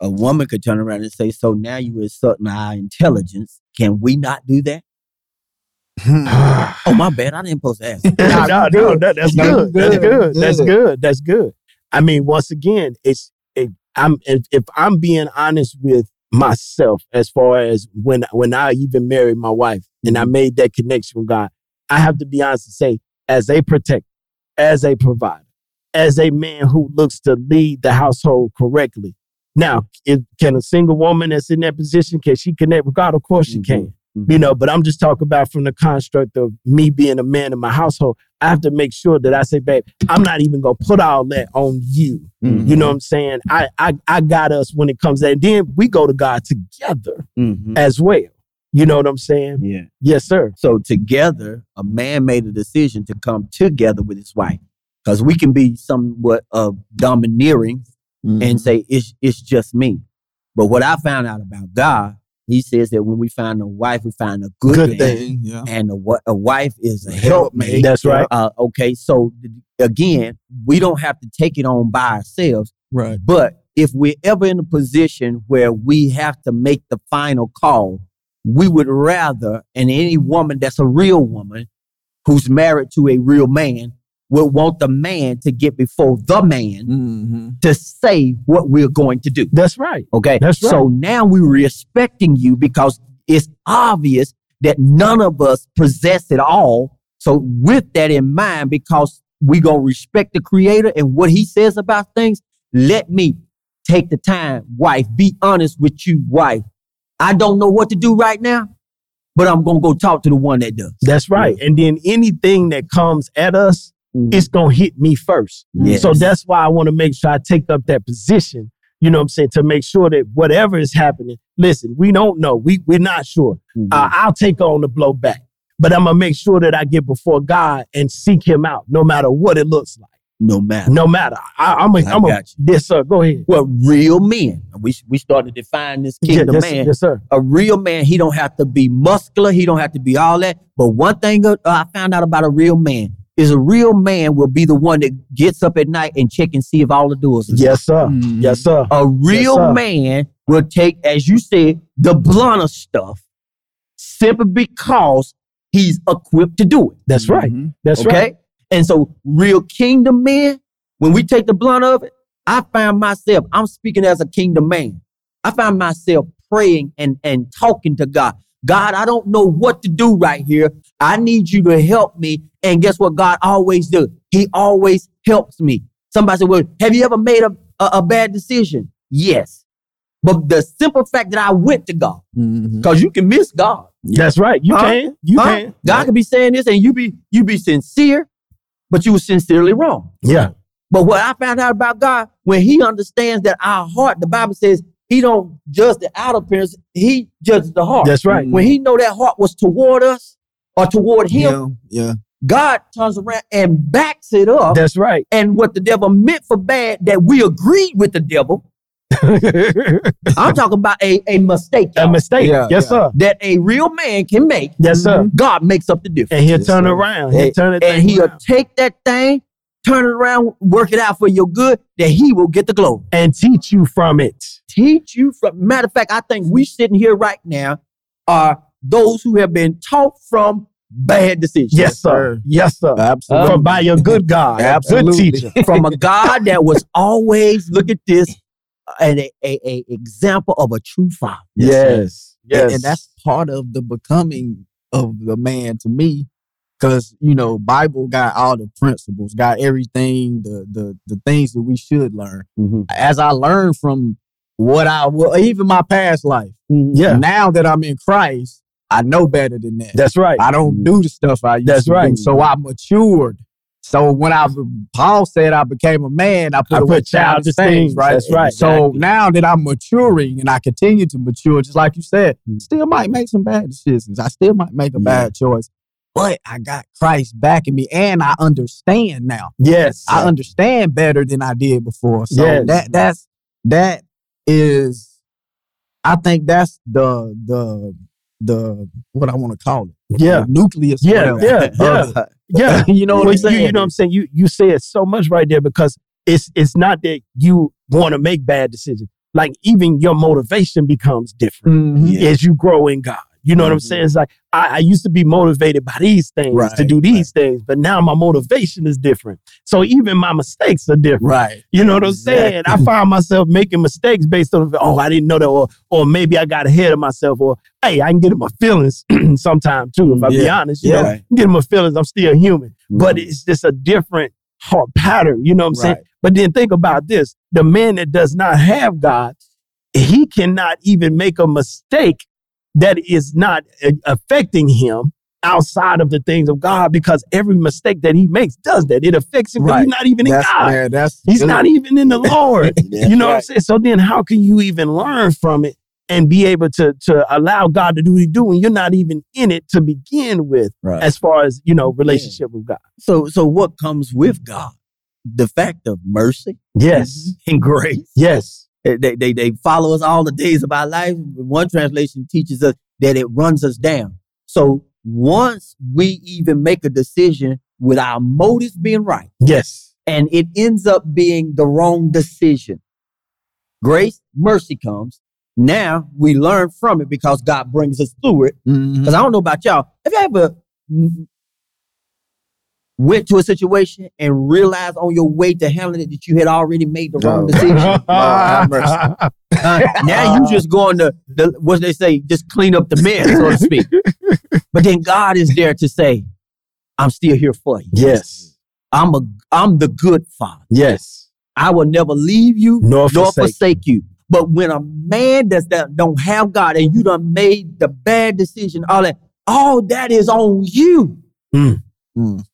C: a woman could turn around and say, "So now you insulting our intelligence? Can we not do that?" Oh my bad, I didn't post to ask.
A: no, no, no, that- that's
B: No,
A: good. That's
B: good.
A: good. That's
B: Good.
A: good. That's good. I mean, once again, it's it, I'm if, if I'm being honest with myself as far as when when I even married my wife and I mm-hmm. made that connection with God, I have to be honest and say, as a protector, as a provider, as a man who looks to lead the household correctly. Now, it, can a single woman that's in that position can she connect with God? Of course she
C: Mhm.
A: can
C: Mhm.
A: you know but i'm just talking about from the construct of me being a man in my household i have to make sure that i say babe i'm not even gonna put all that on you
C: Mhm.
A: you know what i'm saying i i, I got us when it comes to that and then we go to god together
C: Mhm.
A: as well you know what i'm saying
C: Yeah.
A: yes sir
C: So together, a man made a decision to come together with his wife, because we can be somewhat uh, domineering
B: Mhm.
C: and say it's it's just me. But what I found out about God, He says that when we find a wife, we find a good,
A: Good
C: thing,
A: thing.
B: yeah.
C: and a, a wife is a
B: Helpmate.
C: helpmate.
A: that's right
C: Uh, okay, so again, we don't have to take it on by ourselves.
B: Right.
C: But if we're ever in a position where we have to make the final call, we would rather, and any woman that's a real woman who's married to a real man, would want the man to get before the man
B: Mm-hmm.
C: to say what we're going to do.
A: that's right
C: Okay.
A: That's right.
C: So now we're respecting you because it's obvious that none of us possess it all. So with that in mind, because we gonna respect the creator and what he says about things, let me take the time, wife, be honest with you, wife. I don't know what to do right now, but I'm gonna go talk to the one that does.
A: that's right and then anything that comes at us
C: Mhm.
A: it's gonna hit me first
C: Yes.
A: So that's why I want to make sure I take up that position, you know what I'm saying, to make sure that whatever is happening, listen, we don't know. We, we're not sure.
C: Mhm.
A: Uh, I'll take on the blowback, but I'm going to make sure that I get before God and seek him out no matter what it looks like.
C: no matter.
A: No matter. I, I'm a,
C: I
A: I'm a, yes, sir. Go ahead.
C: Well, real men. We we started to define this
A: Yeah,
C: kingdom
A: yes,
C: man.
A: yes, sir.
C: a real man, he don't have to be muscular. He don't have to be all that. But one thing uh, I found out about a real man is a real man will be the one that gets up at night and check and see if all the doors are.
A: Yes, sir.
B: Mhm.
A: Yes, sir.
C: A real
A: sir.
C: man will take, as you said, the blunter stuff simply because he's equipped to do it.
A: That's right.
B: Mhm.
A: That's
C: okay.
A: right.
C: And so, real kingdom men, when we take the blunt of it, I find myself, I'm speaking as a kingdom man. I find myself praying and, and talking to God. God, I don't know what to do right here. I need you to help me. And guess what God always does? He always helps me. Somebody said, Well, have you ever made a, a, a bad decision? Yes. But the simple fact that I went to God,
B: mm-hmm.
C: because you can miss God.
A: That's right. You
C: Huh?
A: can. You
C: Huh?
A: can.
C: God could be saying this and you be you be sincere, but you were sincerely wrong.
A: Yeah.
C: But what I found out about God, when He understands that our heart, the Bible says He don't judge the outer appearance, He judges the heart.
A: That's right.
C: when He know that heart was toward us or toward Him,
B: Yeah. Yeah.
C: God turns around and backs it up.
A: That's right.
C: and what the devil meant for bad, that we agreed with the devil. I'm talking about a, a mistake
A: a
C: y'all,
A: mistake.
B: Yeah,
A: yes,
B: yeah.
A: sir.
C: that a real man can make.
A: Yes, sir. Mm-hmm.
C: God makes up the difference.
A: And he'll
B: Yes,
A: turn
B: sir.
A: around. He'll
C: And,
A: turn it
C: and he'll take that thing, turn it around, work it out for your good, that he will get the glory.
A: and teach you from it.
C: Teach you from matter of fact, I think we sitting here right now are those who have been taught from bad decisions.
A: Yes, sir. Yes, sir.
B: Absolutely.
A: From by your good God,
B: Absolutely.
A: good teacher.
C: From a God that was always, look at this, and a, a, a example of a true father.
A: Yes, yes,
B: And, and that's part of the becoming of the man to me. Cause you know, Bible got all the principles, got everything, the the the things that we should learn.
C: Mm-hmm.
B: As I learned from what I well, even my past life.
A: Yeah,
B: Now that I'm in Christ, I know better than that.
A: that's right.
B: I don't do the stuff I used
A: That's
B: to
A: right.
B: do. So I matured. So when I Paul said I became a man, I put
A: I
B: away
A: put childish
B: things, right?
A: That's right.
B: So
A: Exactly.
B: now that I'm maturing and I continue to mature, just like you said,
C: Mm.
B: still might make some bad decisions. I still might make a
C: Yeah.
B: bad choice. But I got Christ backing me and I understand now.
A: yes,
B: I understand better than I did before. So
A: Yes.
B: that that's that is I think that's the the the what I want to call it.
A: yeah,
B: The nucleus.
A: Yeah, yeah, yeah. yeah.
B: you know what I'm saying?
A: you know what I'm saying? You you say it so much right there because it's it's not that you want to make bad decisions. Like even your motivation becomes different
B: Mhm.
C: Yeah.
A: as you grow in God. You know what I'm saying? It's like I, I used to be motivated by these things to do these things, but now my motivation is different. So even my mistakes are different.
B: Right.
A: You know what I'm saying? I find myself making mistakes based on, oh, I didn't know that, or or maybe I got ahead of myself, or hey, I can get in my feelings sometimes too. If I be honest, you
B: Yeah.
A: know,
C: Right.
A: get in my feelings. I'm still human, but
C: Mhm.
A: it's just a different heart pattern. You know what I'm saying? But then think about this: the man that does not have God, he cannot even make a mistake that is not uh, affecting him outside of the things of God because every mistake that he makes does that. It affects him
B: Right.
A: He's not even in God.
B: man, that's
A: He's not even in the Lord. You know what I'm saying? So then how can you even learn from it and be able to to allow God to do what he do when you're not even in it to begin with
C: Right.
A: as far as, you know, relationship with God.
C: So, so what comes with God? The fact of mercy
A: Yes.
C: and grace.
A: Yes.
C: They, they, they, they follow us all the days of our life. One translation teaches us that it runs us down. So once we even make a decision with our motives being right,
A: Yes.
C: and it ends up being the wrong decision, grace, mercy comes. Now we learn from it because God brings us through it.
B: Mm-hmm.
C: Because I don't know about y'all. Have you ever went to a situation and realized on your way to handling it that you had already made the wrong decision?
B: have.
C: Uh, now you just going to the what they say, just clean up the mess, so to speak. But then God is there to say, "I'm still here for you.
A: yes.
C: I'm a I'm the good Father.
A: Yes.
C: I will never leave you
A: Nor
C: nor
A: forsake.
C: forsake you." But when a man does that don't have God and you done made the bad decision, all that, all that is on you.
A: Mm.
B: Mm.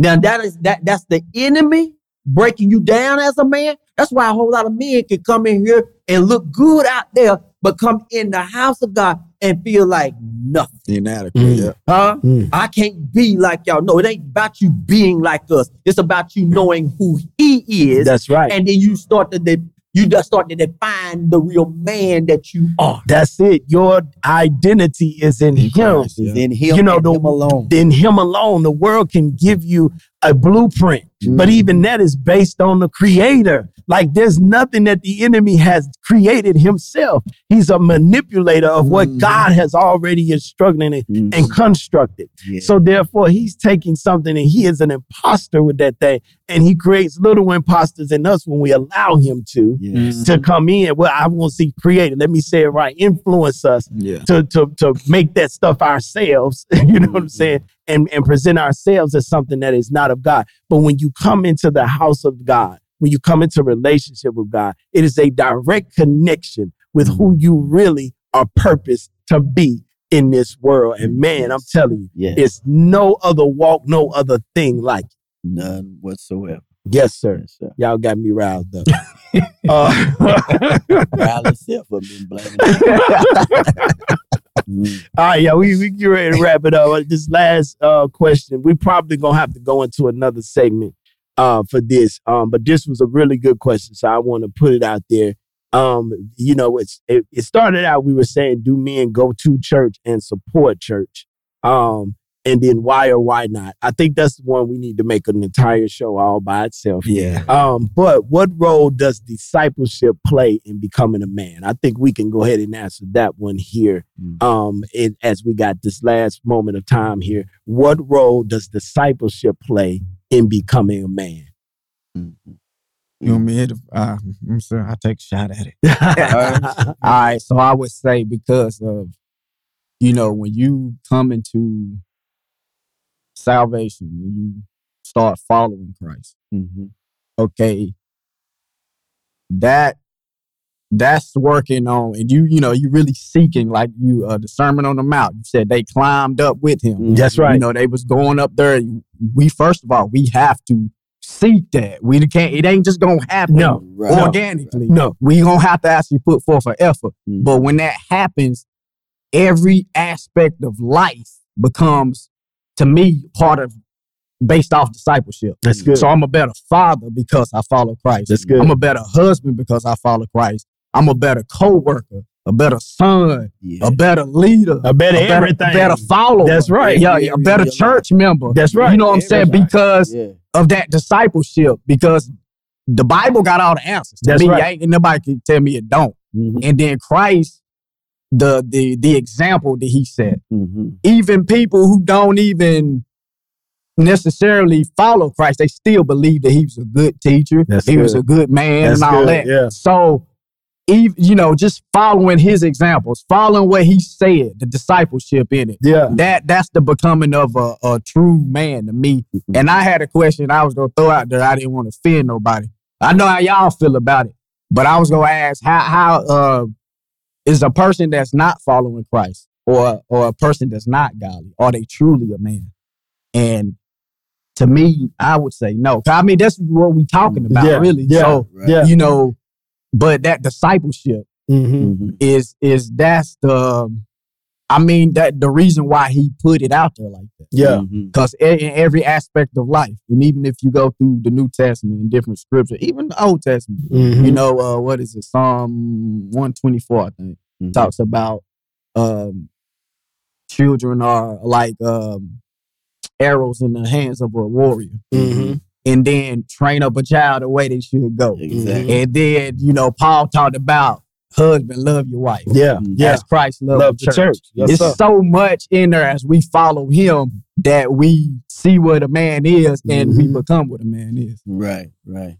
C: Now that is that that's the enemy breaking you down as a man. That's why a whole lot of men can come in here and look good out there, but come in the house of God and feel like nothing.
B: Inadequate.
A: Mm.
B: Yeah.
C: Huh?
A: Mm.
C: I can't be like y'all. No, it ain't about you being like us. It's about you knowing who he is.
A: That's right.
C: and then you start to de- you just start to define the real man that you are.
A: That's it. Your identity is in him.
B: Christ,
C: Is
B: yeah.
C: in him,
A: You know,
C: and
A: the-
C: him alone.
A: In him alone, the world can give you a blueprint. But
B: Mhm.
A: even that is based on the creator. Like there's nothing that the enemy has created himself. He's a manipulator of what
B: Mhm.
A: God has already instructed and,
C: Mhm.
A: and constructed.
C: Yeah.
A: So therefore, he's taking something and he is an imposter with that thing. And he creates little imposters in us when we allow him to
C: Yes.
A: to come in. Well, I want to see created. Let me say it right. Influence us
B: Yeah.
A: to to to make that stuff ourselves. you know what I'm saying? And and present ourselves as something that is not of God. But when you come into the house of God, when you come into relationship with God, it is a direct connection with who you really are purposed to be in this world. And man, I'm telling you,
C: Yes.
A: it's no other walk, no other thing like it.
C: None whatsoever.
A: Yes, sir.
C: Yes, sir.
A: Y'all got me riled up. uh,
C: for being blaming. Mm.
A: All right, yeah, we we get ready to wrap it up. Uh, This last uh, question, we probably gonna have to go into another segment uh, for this. Um, but this was a really good question, so I want to put it out there. Um, you know, it's it, it started out we were saying, do men go to church and support church? Um, and then why or why not? I think that's the one we need to make an entire show all by itself.
B: Yeah.
A: Um, but what role does discipleship play in becoming a man? I think we can go ahead and answer that one here.
C: Mm.
A: Um, it, as we got this last moment of time here, what role does discipleship play in becoming a man?
C: Mhm.
B: You want me to hit the- uh, I'm sorry, I'll take a shot at it. All right. So I would say because of, you know, when you come into salvation and you start following Christ,
C: Mhm.
B: okay, that that's working on, and you, you know, you really seeking like you, uh, the Sermon on the Mount. You said they climbed up with him.
A: That's right
B: You
A: right.
B: know, they was going up there. We first of all, we have to seek that. We can't. It ain't just gonna happen
A: No,
C: Right.
A: No.
B: organically.
A: No.
B: We gonna have to actually put forth an effort.
C: Mhm.
B: But when that happens, every aspect of life becomes, to me, part of based off discipleship.
A: That's good.
B: So I'm a better father because I follow Christ.
A: That's good.
B: I'm a better husband because I follow Christ. I'm a better co-worker, a better son,
C: Yeah.
B: a better leader,
A: A better
B: a better,
A: everything.
B: better follower.
A: That's right.
B: Yeah,
C: Every
B: a better
C: area of
B: church member.
A: That's right.
B: You know what I'm saying?
C: Everybody.
B: Because
C: yeah.
B: of that discipleship, because the Bible got all the answers. To
A: That's
B: me,
A: right.
B: ain't nobody can tell me it don't.
C: Mhm.
B: And then Christ, the the the example that he set,
C: Mhm.
B: even people who don't even necessarily follow Christ, they still believe that he was a good teacher.
A: That's
B: he was a good man
A: That's
B: and all
A: good,
B: that.
A: yeah.
B: So, even you know, just following his examples, following what he said, the discipleship in it.
A: Yeah.
B: That that's the becoming of a, a true man to me.
C: Mhm.
B: And I had a question I was gonna throw out there. I didn't want to offend nobody. I know how y'all feel about it, but I was gonna ask how how uh, is a person that's not following Christ or or a person that's not godly are they truly a man? And to me, I would say no. I mean, that's what we're talking about,
A: Yeah,
B: really.
A: yeah,
B: So
C: Right.
A: Yeah.
B: you know, but that discipleship
A: Mm-hmm.
C: Mhm.
B: is is that's the I mean that the reason why he put it out there like that.
A: Yeah.
B: Because in every aspect of life, and even if you go through the New Testament and different scripture, even the Old Testament,
A: Mhm.
B: you know, uh, what is it? Psalm 124, I think,
C: Mhm.
B: talks about um, children are like um, arrows in the hands of a warrior. And then train up a child the way they should go.
C: Exactly.
B: And then, you know, Paul talked about husband, love your wife.
A: Yeah.
C: Mhm.
A: Yeah.
B: As Christ loved
A: Love
B: the
A: the
B: church.
A: church. Yes,
B: it's
A: sir.
B: so much in there as we follow him that we see what a man is and we
A: Mhm.
B: become what a man is.
C: Right, right.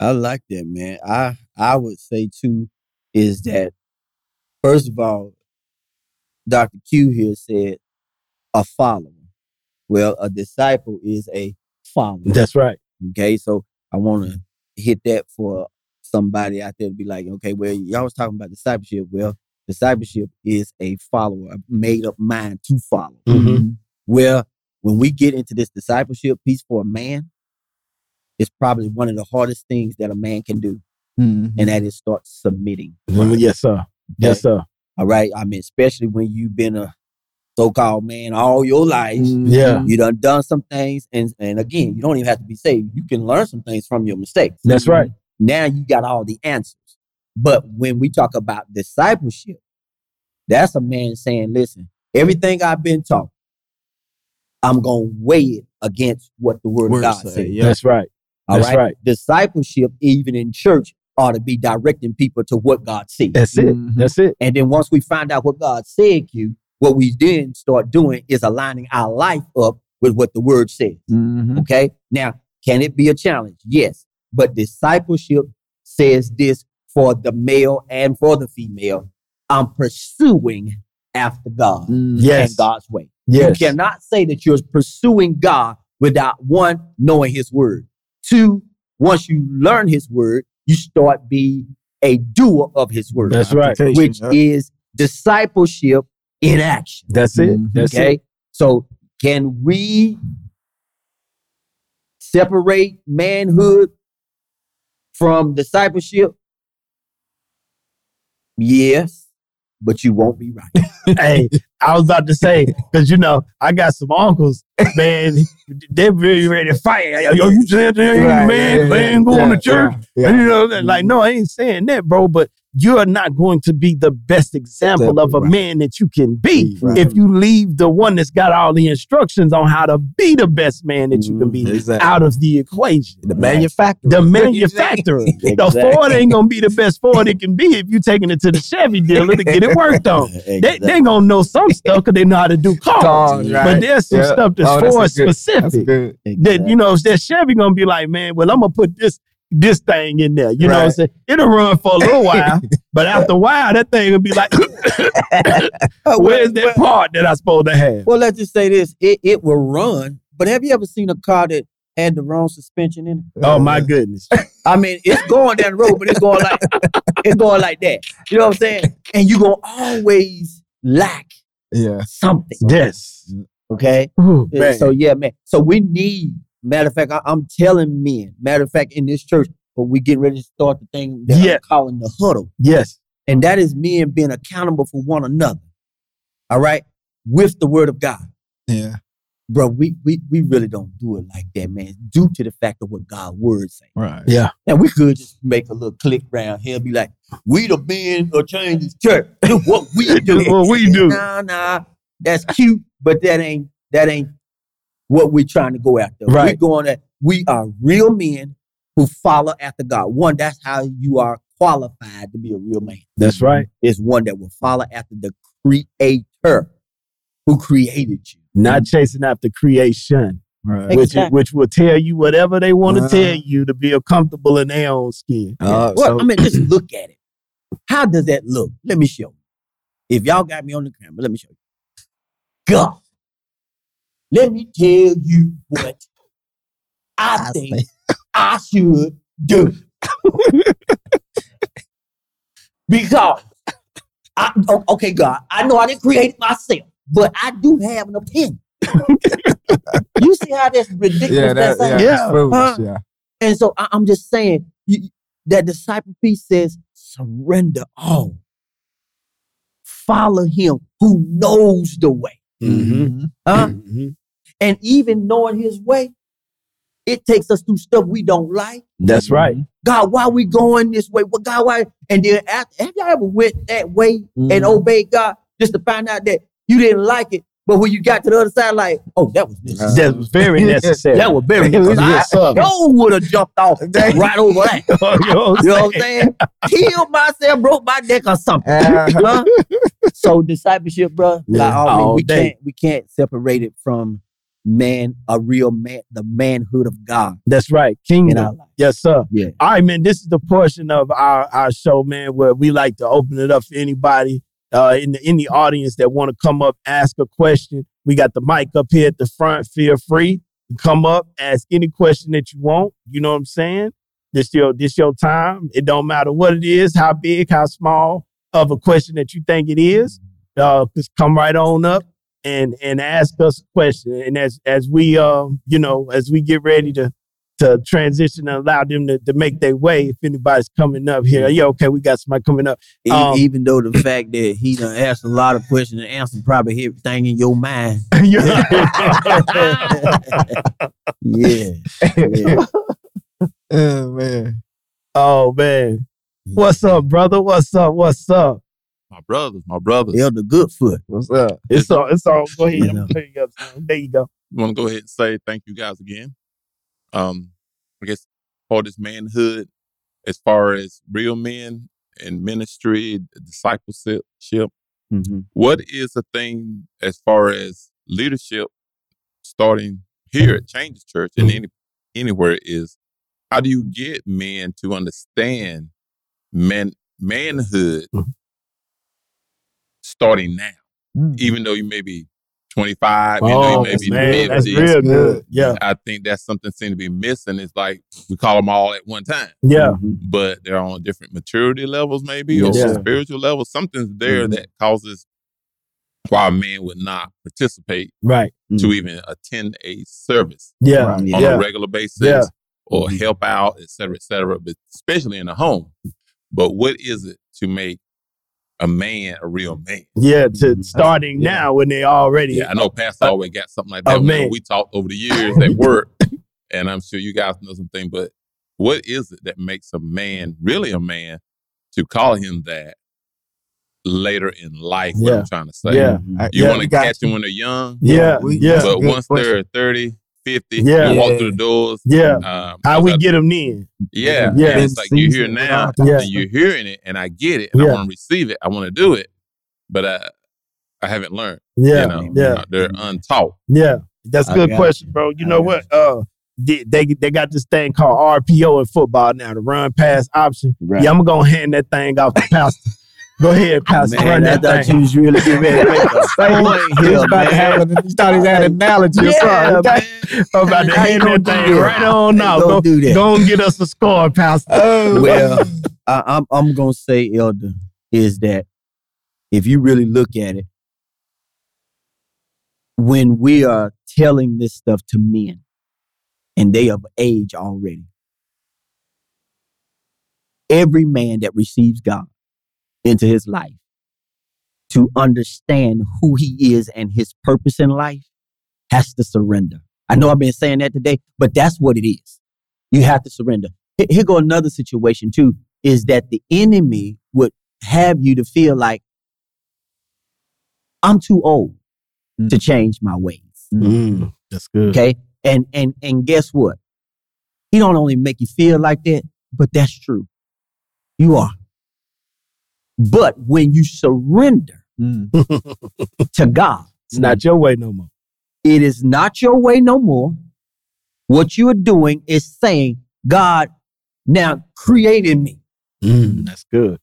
C: I like that, man. I I would say too is that first of all, Dr. Q here said a follower. Well, a disciple is a follower.
A: That's right.
C: Okay, so I want to hit that for somebody out there to be like, okay, well, y'all was talking about discipleship. Well, discipleship is a follower, a made up mind to follow.
A: Mhm.
C: Well, when we get into this discipleship piece for a man, it's probably one of the hardest things that a man can do,
B: Mm-hmm.
C: and that is start submitting.
A: Mhm. Yes, sir. Yes, sir.
C: All right. I mean, especially when you've been a so-called man all your life.
B: Mm-hmm.
A: Yeah.
C: You done done some things, and and again, you don't even have to be saved. You can learn some things from your mistakes.
A: That's right.
C: Now you got all the answers. But when we talk about discipleship, that's a man saying, "Listen, everything I've been taught, I'm gonna weigh it against what the Word,
B: Word
C: of God
B: say,
C: says."
B: yeah.
A: That's right.
C: All
A: That's
C: right.
A: right.
C: Discipleship, even in church, ought to be directing people to what God says.
A: That's it.
B: Mhm.
A: That's it.
C: And then once we find out what God said, you, what we then start doing is aligning our life up with what the word says.
B: Mhm.
C: Okay. Now, can it be a challenge? Yes. But discipleship says this for the male and for the female. I'm pursuing after God
B: Mhm.
A: Yes.
C: and God's way.
A: Yes.
C: You cannot say that you're pursuing God without one, knowing his word. Two, once you learn his word, you start be a doer of his word,
A: That's right.
C: Which
B: yeah.
C: is discipleship in action.
A: That's it.
B: Mhm.
A: That's
C: okay.
A: it.
C: So can we separate manhood from discipleship? Yes, but you won't be right.
A: hey, I was about to say, because you know, I got some uncles, man, they're really ready to fight. Yo, you said that,
B: Right,
A: man,
B: yeah,
A: they ain't going
B: yeah,
A: to church.
B: yeah,
A: And you know, they're like, no, I ain't saying that, bro, but you're not going to be the best example of a
B: Right.
A: man that you can be
B: Right.
A: if you leave the one that's got all the instructions on how to be the best man that you can be mm,
B: Exactly.
A: out of the equation.
B: The manufacturer.
A: The manufacturer. The Ford ain't gonna be the best Ford it can be if you're taking it to the Chevy dealer to get it worked on. They they gonna know some stuff because they know how to do cars.
B: Cars, right.
A: But there's some
B: Yeah.
A: stuff that's
B: Oh,
A: Ford
B: a good- That's
A: specific.
B: good.
A: That you know, that Chevy gonna be like, man, well, I'm gonna put this this thing in there. You know what I'm saying? It'll run for a little while, but after a while, that thing will be like, where's that
C: well,
A: part that I supposed to have?
C: well, let's just say this: it, it will run. But have you ever seen a car that had the wrong suspension in it?
A: Oh my goodness.
C: I mean, it's going down the road, but it's going like it's going like that. You know what I'm saying? And you're gonna always lack
B: Yeah.
C: something.
A: Yes.
C: Okay.
A: Ooh.
C: So yeah, man. So we need. Matter of fact, I, am telling men. Matter of fact, in this church, but we getting ready to start the thing that
A: Yeah.
C: I'm calling the huddle,
A: yes.
C: and that is men being accountable for one another. All right, with the word of God,
B: Yeah.
C: bro. We we we really don't do it like that, man. Due to the fact of what God's word say.
B: Right.
A: Yeah.
C: Now we could just make a little click round here, and be like, "We the men of Changers church. Do what we do.
A: What we do.
C: Nah, nah, that's cute, but that ain't that ain't what we're trying to go after. We're going at we are real men who follow after God. One, that's how you are qualified to be a real man.
A: That's right.
C: Is one that will follow after the Creator who created you.
A: Not chasing after creation,
B: Right.
A: Which
C: Exactly.
A: which will tell you whatever they want to
B: Uh-huh.
A: tell you to be comfortable in their own skin.
B: Uh,
C: well,
B: so-
C: I mean, just look at it. How does that look? Let me show you. If y'all got me on the camera, let me show you. God, let me tell you what I,
B: I
C: think I should do. because I o- okay, God, I know I didn't create it myself, but I do have an opinion. you see how that's ridiculous?
B: yeah, that,
C: that's
B: yeah,
C: like?
A: Yeah.
C: Huh?
B: yeah.
C: And so I, am just saying you, that disciple piece says surrender all. Follow him who knows the way.
A: Mm-hmm.
C: Huh?
A: Mm-hmm.
C: And even knowing his way, it takes us through stuff we don't like.
A: That's right.
C: God, why we going this way? Well, God, why? And then after, have y'all ever went that way and
B: Mhm.
C: obeyed God just to find out that you didn't like it, but when you got to the other side, like, oh, that was this.
B: Uh,
A: That was very necessary.
C: that was very.
A: Yes,
C: I
A: sir.
C: sure would have jumped off right over that.
A: you know what I'm
C: You know what I'm
A: saying?
C: saying? Killed myself, broke my neck or something.
B: Uh,
C: Huh? so discipleship, bro, like
A: Yeah,
C: all,
A: all
C: we
A: day.
C: can't we can't separate it from man, a real man, the manhood of God
A: That's right. Kingdom.
C: our.
A: Yes, sir.
C: Yeah.
A: All right, man. This is the portion of our, our show, man, where we like to open it up for anybody uh, in the in the audience that want to come up, ask a question. We got the mic up here at the front. Feel free to come up, ask any question that you want. You know what I'm saying? This your this your time. It don't matter what it is, how big, how small of a question that you think it is. Uh, just come right on up and and ask us a question. And as as we um you know as we get ready to to transition and allow them to, to make their way. If anybody's coming up here, yeah, okay, we got somebody coming up. Um,
C: even though the fact that he done asked a lot of questions and answered probably everything in your mind. yeah. yeah.
B: oh man.
A: oh man, what's up, brother? What's up? What's up?
D: My brothers, my brothers.
C: Elder Goodfoot.
B: What's up?
A: It's all. It's all. Go ahead.
C: You
A: I'm
C: know.
A: gonna you up. son. There you go.
D: want to go ahead and say thank you guys again. Um, I guess for this manhood, as far as real men and ministry, discipleship,
C: Mm-hmm.
D: what is the thing as far as leadership starting here at Changers Church and any anywhere is how do you get men to understand man manhood
A: Mhm.
D: Starting now,
B: Mm.
D: even though you may be 25, you know,
A: Oh
D: you may be
A: man, that's real
B: good.
A: good. Yeah,
D: I think that's something seems to be missing. It's like we call them all at one time,
A: yeah,
C: Mm-hmm.
D: but they're on different maturity levels, maybe, or
A: Yeah.
D: spiritual levels. Something's there
C: Mhm.
D: that causes why a man would not participate
A: right.
D: to even attend a service
A: Yeah,
B: Right.
D: on
A: yeah,
D: a regular basis
A: Yeah.
D: or
C: Mhm.
D: help out, et cetera, et cetera, but especially in the home. But what is it to make a man a real man?
A: yeah. To
C: Mhm.
A: starting
D: Yeah.
A: now when they already.
D: Yeah, I know Pastor always got something like that.
A: a man.
D: We talked over the years at work, and I'm sure you guys know something. But what is it that makes a man really a man to call him that later in life? What
A: Yeah.
D: I'm trying to say.
A: Yeah.
D: You
A: Yeah,
D: want to catch
B: you.
D: them when they're young,
A: Yeah,
B: we-
A: yeah,
D: but once
B: question.
D: they're 30, 50,
A: Yeah.
D: you walk through the doors.
A: yeah.
D: Um,
A: How we
D: got-
A: get them in?
D: yeah,
A: Yeah.
D: and it's like you hear
B: Season,
D: now,
A: Yeah.
D: and you're hearing it, and I get it, and
A: Yeah.
D: I want to receive it, I want to do it, but uh, I haven't learned.
A: Yeah,
D: you know,
A: yeah.
D: Uh, they're untaught.
A: Yeah, that's a good
C: got
A: question, bro. You
C: I
A: know
C: got
A: what? Uh, they, they they got this thing called RPO in football now, the run pass option.
C: Right.
A: Yeah, I'm gonna hand that thing off to pastor. Go ahead, Pastor.
C: Man,
A: run
C: I
A: that
C: thought
A: thing.
C: you was really getting ready to make a point
B: He
C: here,
B: was about to have
C: man.
B: he thought he had an analogy or
C: Yeah,
B: something.
C: man.
A: I'm about to hand that thing right on out. Go,
C: do that?
A: go and get us a score, Pastor.
B: Oh,
C: Well, I, I'm I'm gonna say, Elder, is that if you really look at it, when we are telling this stuff to men, and they of age already, every man that receives God into his life to understand who he is and his purpose in life has to surrender. I know I've been saying that today, but that's what it is. You have to surrender. Here- go another situation too, is that the enemy would have you to feel like I'm too old
B: Mm.
C: to change my ways.
A: Mm, that's good.
C: Okay. And and and guess what? He don't only make you feel like that, but that's true. You are. But when you surrender
B: Mm.
C: to God,
A: It's not your way no more.
C: it is not your way no more. What you are doing is saying, God now created me
A: Mm, that's good.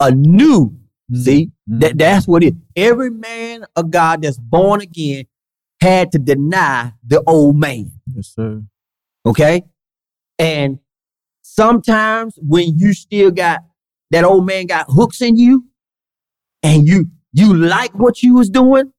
C: anew.
B: Mm.
C: See,
B: Mm.
C: that, that's what it Every man of God that's born again had to deny the old man.
B: Yes, sir.
C: Okay. And sometimes when you still got that old man got hooks in you and you you like what you was doing.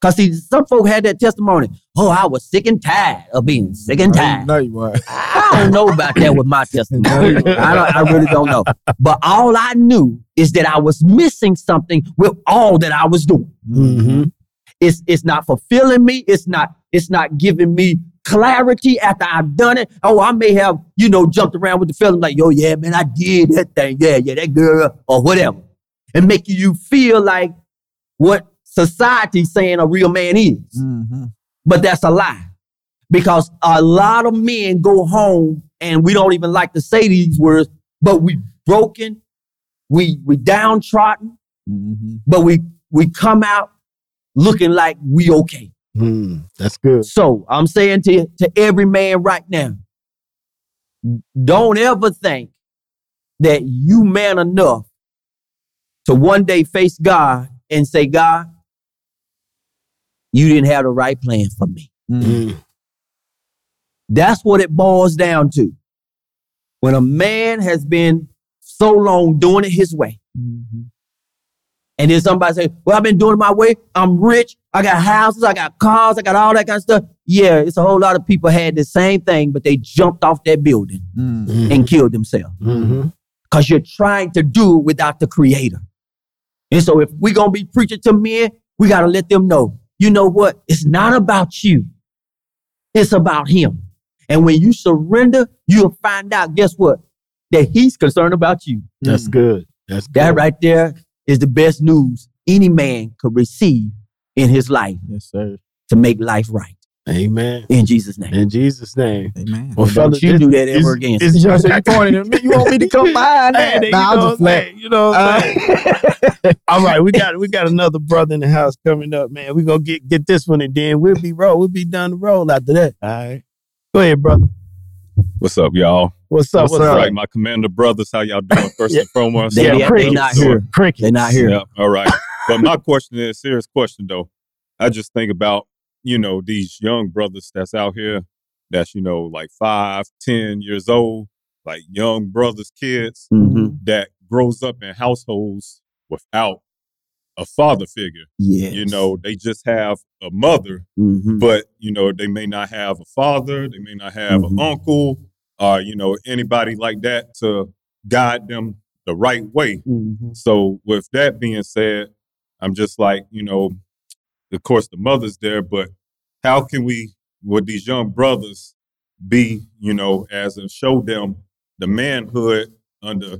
C: Cause see, some folk had that testimony. Oh, I was sick and tired of being sick and tired.
B: No, you weren't.
C: I don't know about that with my testimony. I, don't, I really don't know. But all I knew is that I was missing something with all that I was doing.
A: Mm-hmm.
C: It's it's not fulfilling me. It's not it's not giving me clarity after I've done it. Oh, I may have you know jumped around with the feeling like, yo, yeah, man, I did that thing. Yeah, yeah, that girl or whatever, and making you feel like what society's saying a real man is.
B: Mm-hmm.
C: But that's a lie. Because a lot of men go home and we don't even like to say these words, but we broken, we we downtrodden,
B: Mm-hmm.
C: but we we come out looking like we okay.
A: Mm, that's good.
C: So I'm saying to, to every man right now, don't ever think that you man enough to one day face God and say, God, you didn't have the right plan for me.
A: Mm,
C: That's what it boils down to. When a man has been so long doing it his way,
B: Mm-hmm.
C: And then somebody say, Well, I've been doing it my way. I'm rich. I got houses. I got cars. I got all that kind of stuff. Yeah, it's a whole lot of people had the same thing, but they jumped off that building
B: Mm-hmm.
A: mm,
C: and killed themselves
A: mm-hmm.
C: because you're trying to do without the creator. And so if we're going to be preaching to men, we got to let them know, you know what? It's not about you. It's about him. And when you surrender, you'll find out, guess what? That he's concerned about you.
A: That's good. That's good.
C: That right there is the best news any man could receive in his life
B: Yes, sir.
C: to make life right.
A: Amen.
C: In Jesus' name.
A: In Jesus' name.
B: Amen.
A: Well,
C: Don't
A: fellas,
C: you
A: this-
C: do that ever again.
A: this-
B: You you pointing at me. You want me to come by?
A: Hey,
B: that?
A: you
B: Nah,
A: know
B: I'm
A: what
B: just
A: I'm saying? You know what I'm uh, saying? All right, we got we got another brother in the house coming up, man. We're gonna get get this one and then we'll be roll. We'll be done the roll after that. All right. Go ahead, brother.
E: What's up, y'all?
A: What's up?
B: What's
A: What's,
B: up?
A: up?
E: Right, my commander brothers, how y'all doing? First
A: Yeah.
E: and foremost.
C: They-
A: Yeah,
C: they- they
A: crickets.
C: not here.
A: Crickets.
C: They're not here.
E: Yeah, all right. But my question is serious question though. I just think about, you know, these young brothers that's out here that's, you know, like five, ten years old, like young brothers, kids
C: Mhm.
E: that grows up in households without a father figure.
C: Yes.
E: You know, they just have a mother,
C: Mhm.
E: but you know, they may not have a father, they may not have
C: Mhm.
E: an uncle, or you know, anybody like that to guide them the right way.
C: Mhm.
E: So with that being said, I'm just like, you know, of course the mother's there, but how can we with these young brothers be, you know, as and show them the manhood under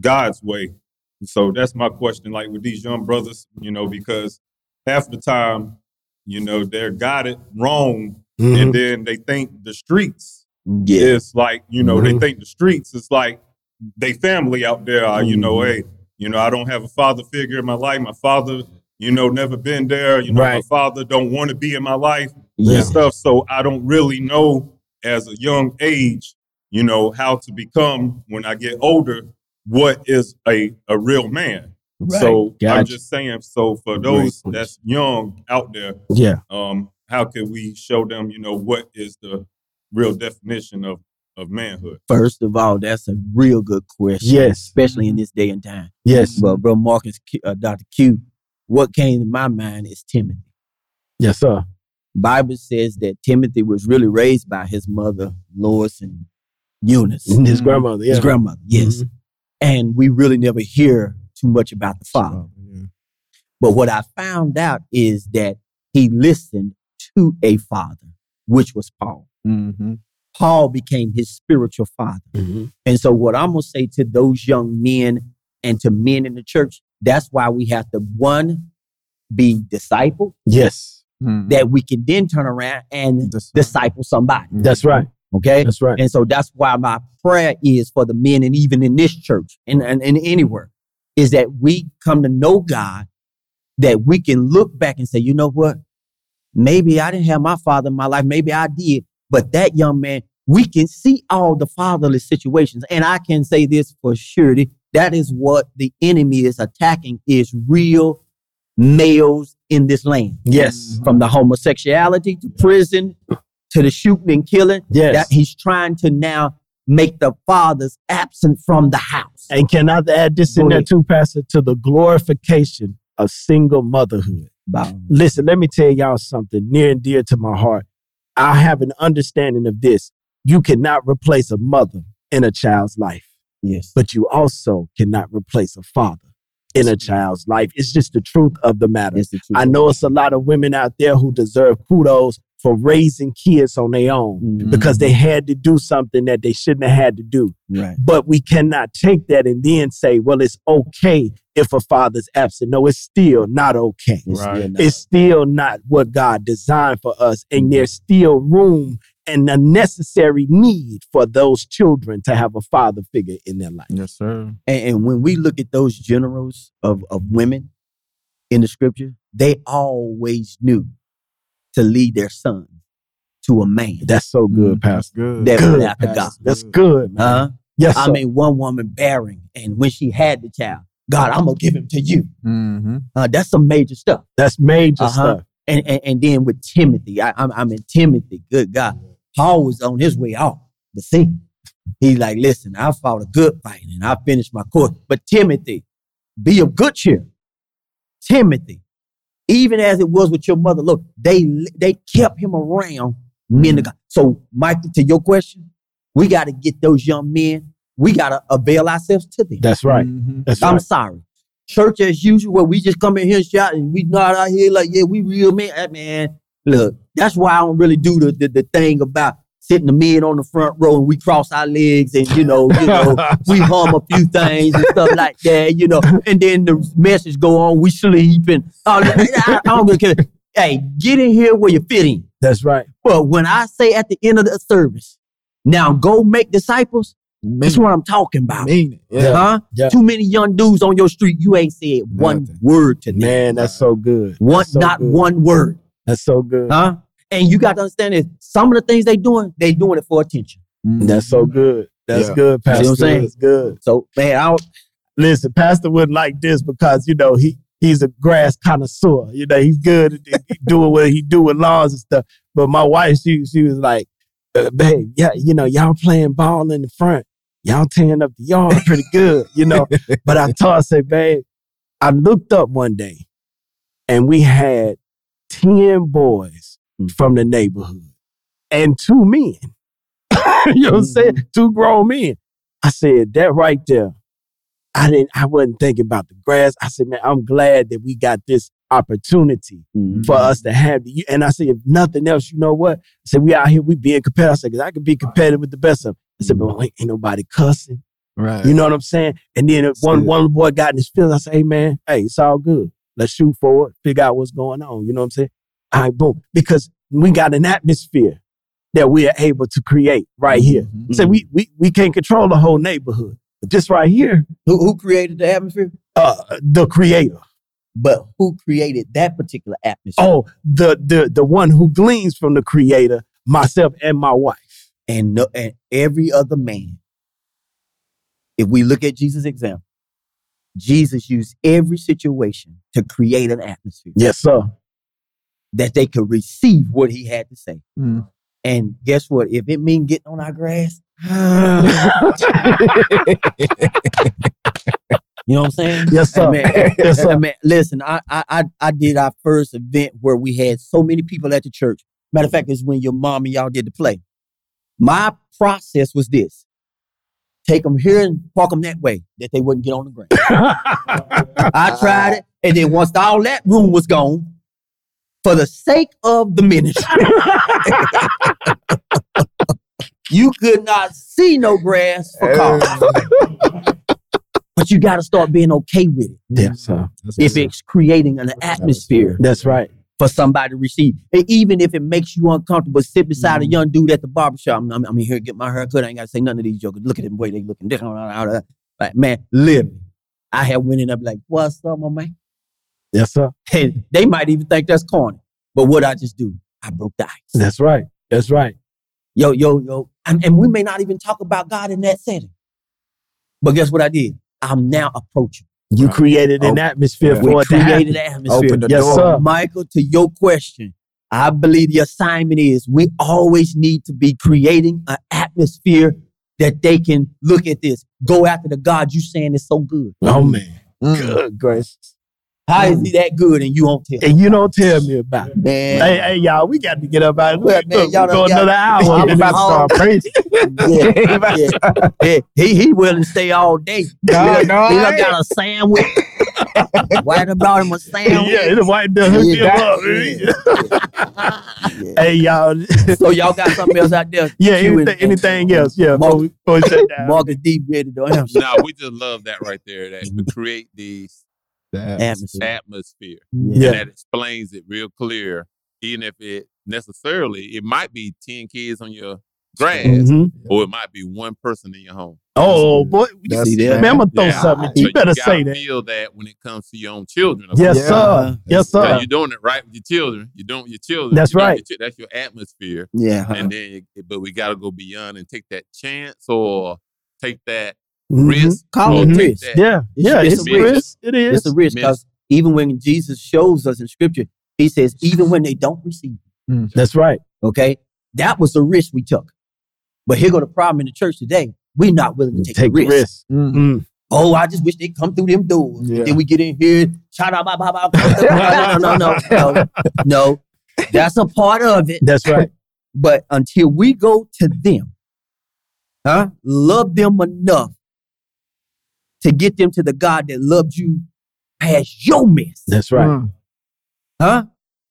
E: God's way? And so that's my question, like with these young brothers, you know, because half the time, you know, they're guided wrong
A: Mhm.
E: and then they think the streets
C: Yeah.
E: it's like you know they
A: Mhm.
E: think the streets is like they family out there are you know hey you know i don't have a father figure in my life my father you know never been there you know my father don't want to be in my life
C: Yeah.
E: and stuff so i don't really know as a young age you know how to become when i get older what is a a real man So I'm just saying. So for those that's young out there,
A: Yeah.
E: um, how can we show them, you know, what is the real definition of of manhood?
C: First of all, that's a real good question.
A: Yes.
C: Especially in this day and time.
A: Yes.
C: But bro Marcus, uh, Dr. Q, what came to my mind is Timothy.
A: Yes, sir.
C: Bible says that Timothy was really raised by his mother, Lois and Eunice,
A: His
B: Mhm.
A: grandmother. Yeah.
C: his grandmother. Yes.
A: Mhm.
C: And we really never hear too much about the father.
B: Yeah.
C: But what I found out is that he listened to a father, which was Paul.
B: Mhm.
C: Paul became his spiritual father.
A: Mhm.
C: And so, what I'm gonna say to those young men and to men in the church, that's why we have to one be disciple,
A: Yes.
B: Mhm.
C: that we can then turn around and
B: Disciple.
C: disciple somebody.
A: That's right.
C: Okay.
A: That's right.
C: And so that's why my prayer is for the men and even in this church and, and, and anywhere is that we come to know God, that we can look back and say, you know what? Maybe I didn't have my father in my life. Maybe I did. But that young man, we can see all the fatherless situations. And I can say this for surety. That is what the enemy is attacking is real males in this land.
A: Yes.
C: From the homosexuality to prison to the shooting and killing
A: Yes.
C: that he's trying to now make the fathers absent from the house.
A: And can I add this in
C: Go
A: there too, Pastor, to the glorification of single motherhood?
C: Wow.
A: Listen, let me tell y'all something near and dear to my heart. I have an understanding of this. You cannot replace a mother in a child's life,
C: Yes.
A: but you also cannot replace a father in a child's life. It's just the truth of the matter. I know it's a lot of women out there who deserve kudos for raising kids on their own
C: Mhm.
A: because they had to do something that they shouldn't have had to do.
C: Right.
A: But we cannot take that and then say, well, it's okay if a father's absent. No, it's still not okay.
C: It's
E: Right.
C: still not.
A: It's still not what God designed for us. And there's still room and a necessary need for those children to have a father figure in their life.
B: Yes, sir.
C: and, and when we look at those generals of, of women in the scripture, they always knew to lead their son to a man
A: That's so good,
B: Mhm.
A: Pastor.
B: Good.
C: that
A: Good,
C: after God.
B: Pastor.
A: That's good, man.
C: Huh?
A: Yes,
C: I
A: sir.
C: mean, one woman bearing, and when she had the child, God, I'm gonna give him to you.
B: Mm-hmm.
C: Uh, that's some major stuff.
A: That's major
C: Uh-huh.
A: stuff.
C: And, and and then with Timothy, I, I'm I'm in Timothy. Good God, Paul was on his way off the scene. He's like, listen, I fought a good fight and I finished my course. But Timothy, be of good cheer. Timothy, even as it was with your mother, look, they they kept him around men of God. So, Michael, to your question, we got to get those young men. We got to avail ourselves to them.
A: That's right.
B: Mhm.
A: That's
C: I'm
A: right.
C: sorry. Church as usual, where we just come in here and shout and we not out here like, yeah, we real man. Eh, Man, look, that's why I don't really do the, the, the thing about sitting the men on the front row and we cross our legs and you know, you know, we hum a few things and stuff like that, you know, and then the message go on, we sleep and all that. I, I don't care. Hey, get in here where you fit in.
A: That's right.
C: But when I say at the end of the service, now go make disciples, that's
B: Mean,
C: what I'm talking about.
B: mean. Yeah.
C: Huh?
A: Yeah.
C: Too many young dudes on your street. You ain't said one
B: Nothing.
C: word to them.
A: Man, that's so good.
C: one,
A: That's so
C: not
A: good.
C: one word.
A: That's so good.
C: Huh? And you got to understand this. Some of the things they doing, they doing it for attention.
B: Mhm.
A: That's so good. That's
B: Yeah.
A: good, Pastor.
C: what I'm saying?
A: That's good.
C: So man, I don't,
A: Listen, Pastor wouldn't like this because you know he he's a grass connoisseur. You know he's good at doing what he do with lawns and stuff. But my wife, she she was like, uh, "Babe, yeah, you know y'all playing ball in the front, y'all tearing up the yard pretty good, you know." but I told her, I said, "Babe, I looked up one day, and we had ten boys Mm. from the neighborhood and two men. you know what I'm saying? Mm-hmm. Two grown men. I said, that right there. I didn't, I wasn't thinking about the grass. I said, man, I'm glad that we got this opportunity mm-hmm. for us to have the, and I said, if nothing else, you know what? I said, we out here, we being competitive. I said, because I could be competitive with the best of them. I said, but mm-hmm. wait, ain't nobody cussing.
B: Right.
A: You know what I'm saying? And then if one
B: Good.
A: one boy got in his feelings. I said, hey man, hey, it's all good. Let's shoot forward, figure out what's going on. You know what I'm saying? All right, boom. Because we got an atmosphere that we are able to create right here.
B: Mhm.
A: So we we we can't control the whole neighborhood. But this right here,
C: who, who created the atmosphere?
A: uh the creator.
C: But who created that particular atmosphere?
A: Oh, the the the one who gleans from the creator, myself and my wife.
C: And no, and every other man. If we look at Jesus' example, Jesus used every situation to create an atmosphere
A: Yes, sir.
C: That they could receive what he had to say.
B: Mm.
C: And guess what? If it mean getting on our grass, you know what I'm saying?
A: yes, sir.
C: Hey, man,
A: Yes,
C: Hey,
A: sir.
C: man, listen, I, I I I did our first event where we had so many people at the church. Matter of fact, it's when your mom and y'all did the play. My process was this: take them here and park them that way, that they wouldn't get on the ground. I tried it, and then once all that room was gone, for the sake of the ministry, you could not see no grass for cars. but you got to start being okay with it
A: yes, sir.
C: if it's creating an atmosphere
A: That's right.
C: for somebody to receive. And even if it makes you uncomfortable, sit beside
A: Mm-hmm.
C: a young dude at the barbershop. I'm, I'm, I'm here to get my hair cut. I ain't got to say none of these jokers. Look at them way they looking. Different. Like, man, live. I have went in there like, what's up, my man?
A: Yes, sir.
C: And they might even think that's corny. But what I just do, I broke the ice.
A: That's right. That's right.
C: Yo, yo, yo. And, and we may not even talk about God in that setting. But guess what I did? I'm now approaching.
A: You created an atmosphere
B: yeah.
A: for
C: We
A: it to
C: created an atmosphere.
B: Open the
A: Yes,
B: door.
A: sir.
C: Michael, to your question, I believe the assignment is we always need to be creating an atmosphere that they can look at this, go after the God you saying is so good.
A: Oh man,
B: Mm.
A: good gracious.
C: How is mm. he that good and you won't tell?
A: And you don't tell me about it.
C: Man,
A: Hey, hey, y'all, we got to get up out of
C: Well,
A: here.
C: man,
A: Look,
C: y'all
A: we go another hour.
C: I'm about to
A: start preaching.
C: yeah, yeah. Yeah, he he willing to stay all day.
B: No,
C: he
B: no,
C: he
B: I ain't.
C: got a sandwich. Why done brought him a sandwich?
A: Yeah, the white done hook
B: Yeah,
A: him up.
C: Yeah.
A: Hey, y'all.
C: So y'all got something else out there?
A: Yeah,
C: You and-
A: anything, anything else? Yeah, before
C: Marcus,
A: we, before we.
C: Marcus D ready to answer.
D: no, we just love that right there. That we create the
C: Atmosphere.
D: atmosphere,
A: Yeah.
D: and that explains it real clear. Even if it necessarily, it might be ten kids on your grass,
A: Mhm.
D: or it might be one person in your home.
A: Oh boy,
B: That's-
C: See there?
A: man, I'm gonna throw
D: Yeah.
A: something. at
D: So
A: You You better say that.
D: Feel that when it comes to your own children.
A: Yes,
B: Yeah.
A: sir. Yes,
D: So
A: sir.
D: you're doing it right with your children. You're doing it with your children.
A: That's
D: You're
A: right.
D: with your- that's your atmosphere.
C: Yeah.
D: And then, you- but we got to go beyond and take that chance or take that. Risk.
C: Call
D: or
C: it risk.
D: that-
A: Yeah, yeah,
C: it's
A: it's,
D: a risk.
A: risk. It is.
C: It's a risk because even when Jesus shows us in scripture, he says, even when they don't receive,
A: That's right.
C: okay, that was the risk we took. But here go the problem in the church today. We're not willing to take,
A: Take
C: the
A: the
C: risk.
A: risk.
B: Mm.
A: Mm.
C: Oh, I just wish they'd come through them doors.
B: Yeah.
C: And then we get in here, shout out, blah, blah, blah, blah. no, no, no, no, no, no. That's a part of it.
A: That's right.
C: But until we go to them, huh? Love them enough to get them to the God that loved you past your mess.
A: That's right.
B: Mm.
C: Huh?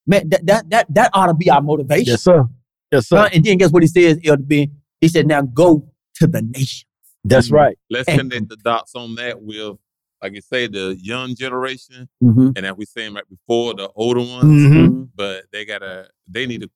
C: Man, that that that that ought to be our motivation.
A: Yes, sir. Yes, sir.
C: Huh? And then guess what he says, Elder Ben? He said, now go to the nation.
A: That's right.
D: Let's
C: And-
D: connect the dots on that with, like you say, the young generation,
C: Mm-hmm.
D: and that we saying right before the older ones.
A: Mhm.
D: But they gotta, they need to,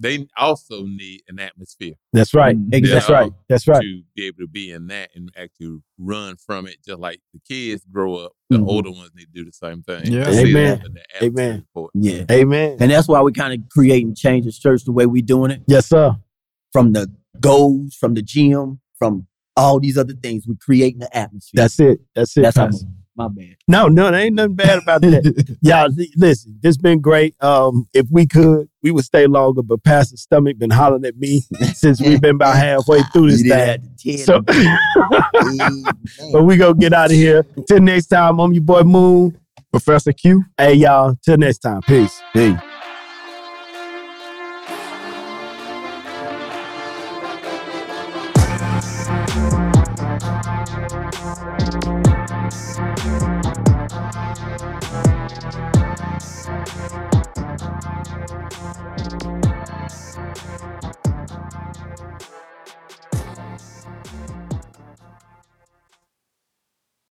D: they also need an atmosphere
A: That's right.
B: Mm.
A: That's right. That's right.
D: to be able to be in that and actually run from it, just like the kids grow up. The
C: Mhm.
D: older ones need to do the same thing.
B: Yeah.
A: Amen.
D: that- the atmosphere
A: Amen.
C: Yeah.
A: Amen.
C: And that's why we kind of create and change the church the way we're doing it.
A: Yes, sir.
C: From the goals, from the gym, from all these other things. we're creating the atmosphere.
A: That's it. That's it.
C: that's how
A: Pastor.
C: My bad.
A: No, no, there ain't nothing bad about that. Y'all, li- listen, this been great. Um, if we could, we would stay longer, but Pastor Stomach been hollering at me since we've been about halfway through this thing.
C: have to tell
A: So, but we gonna get out of here. Till next time, I'm your boy Moon.
B: Professor Q.
A: Hey, y'all. Till next time. Peace.
C: Hey.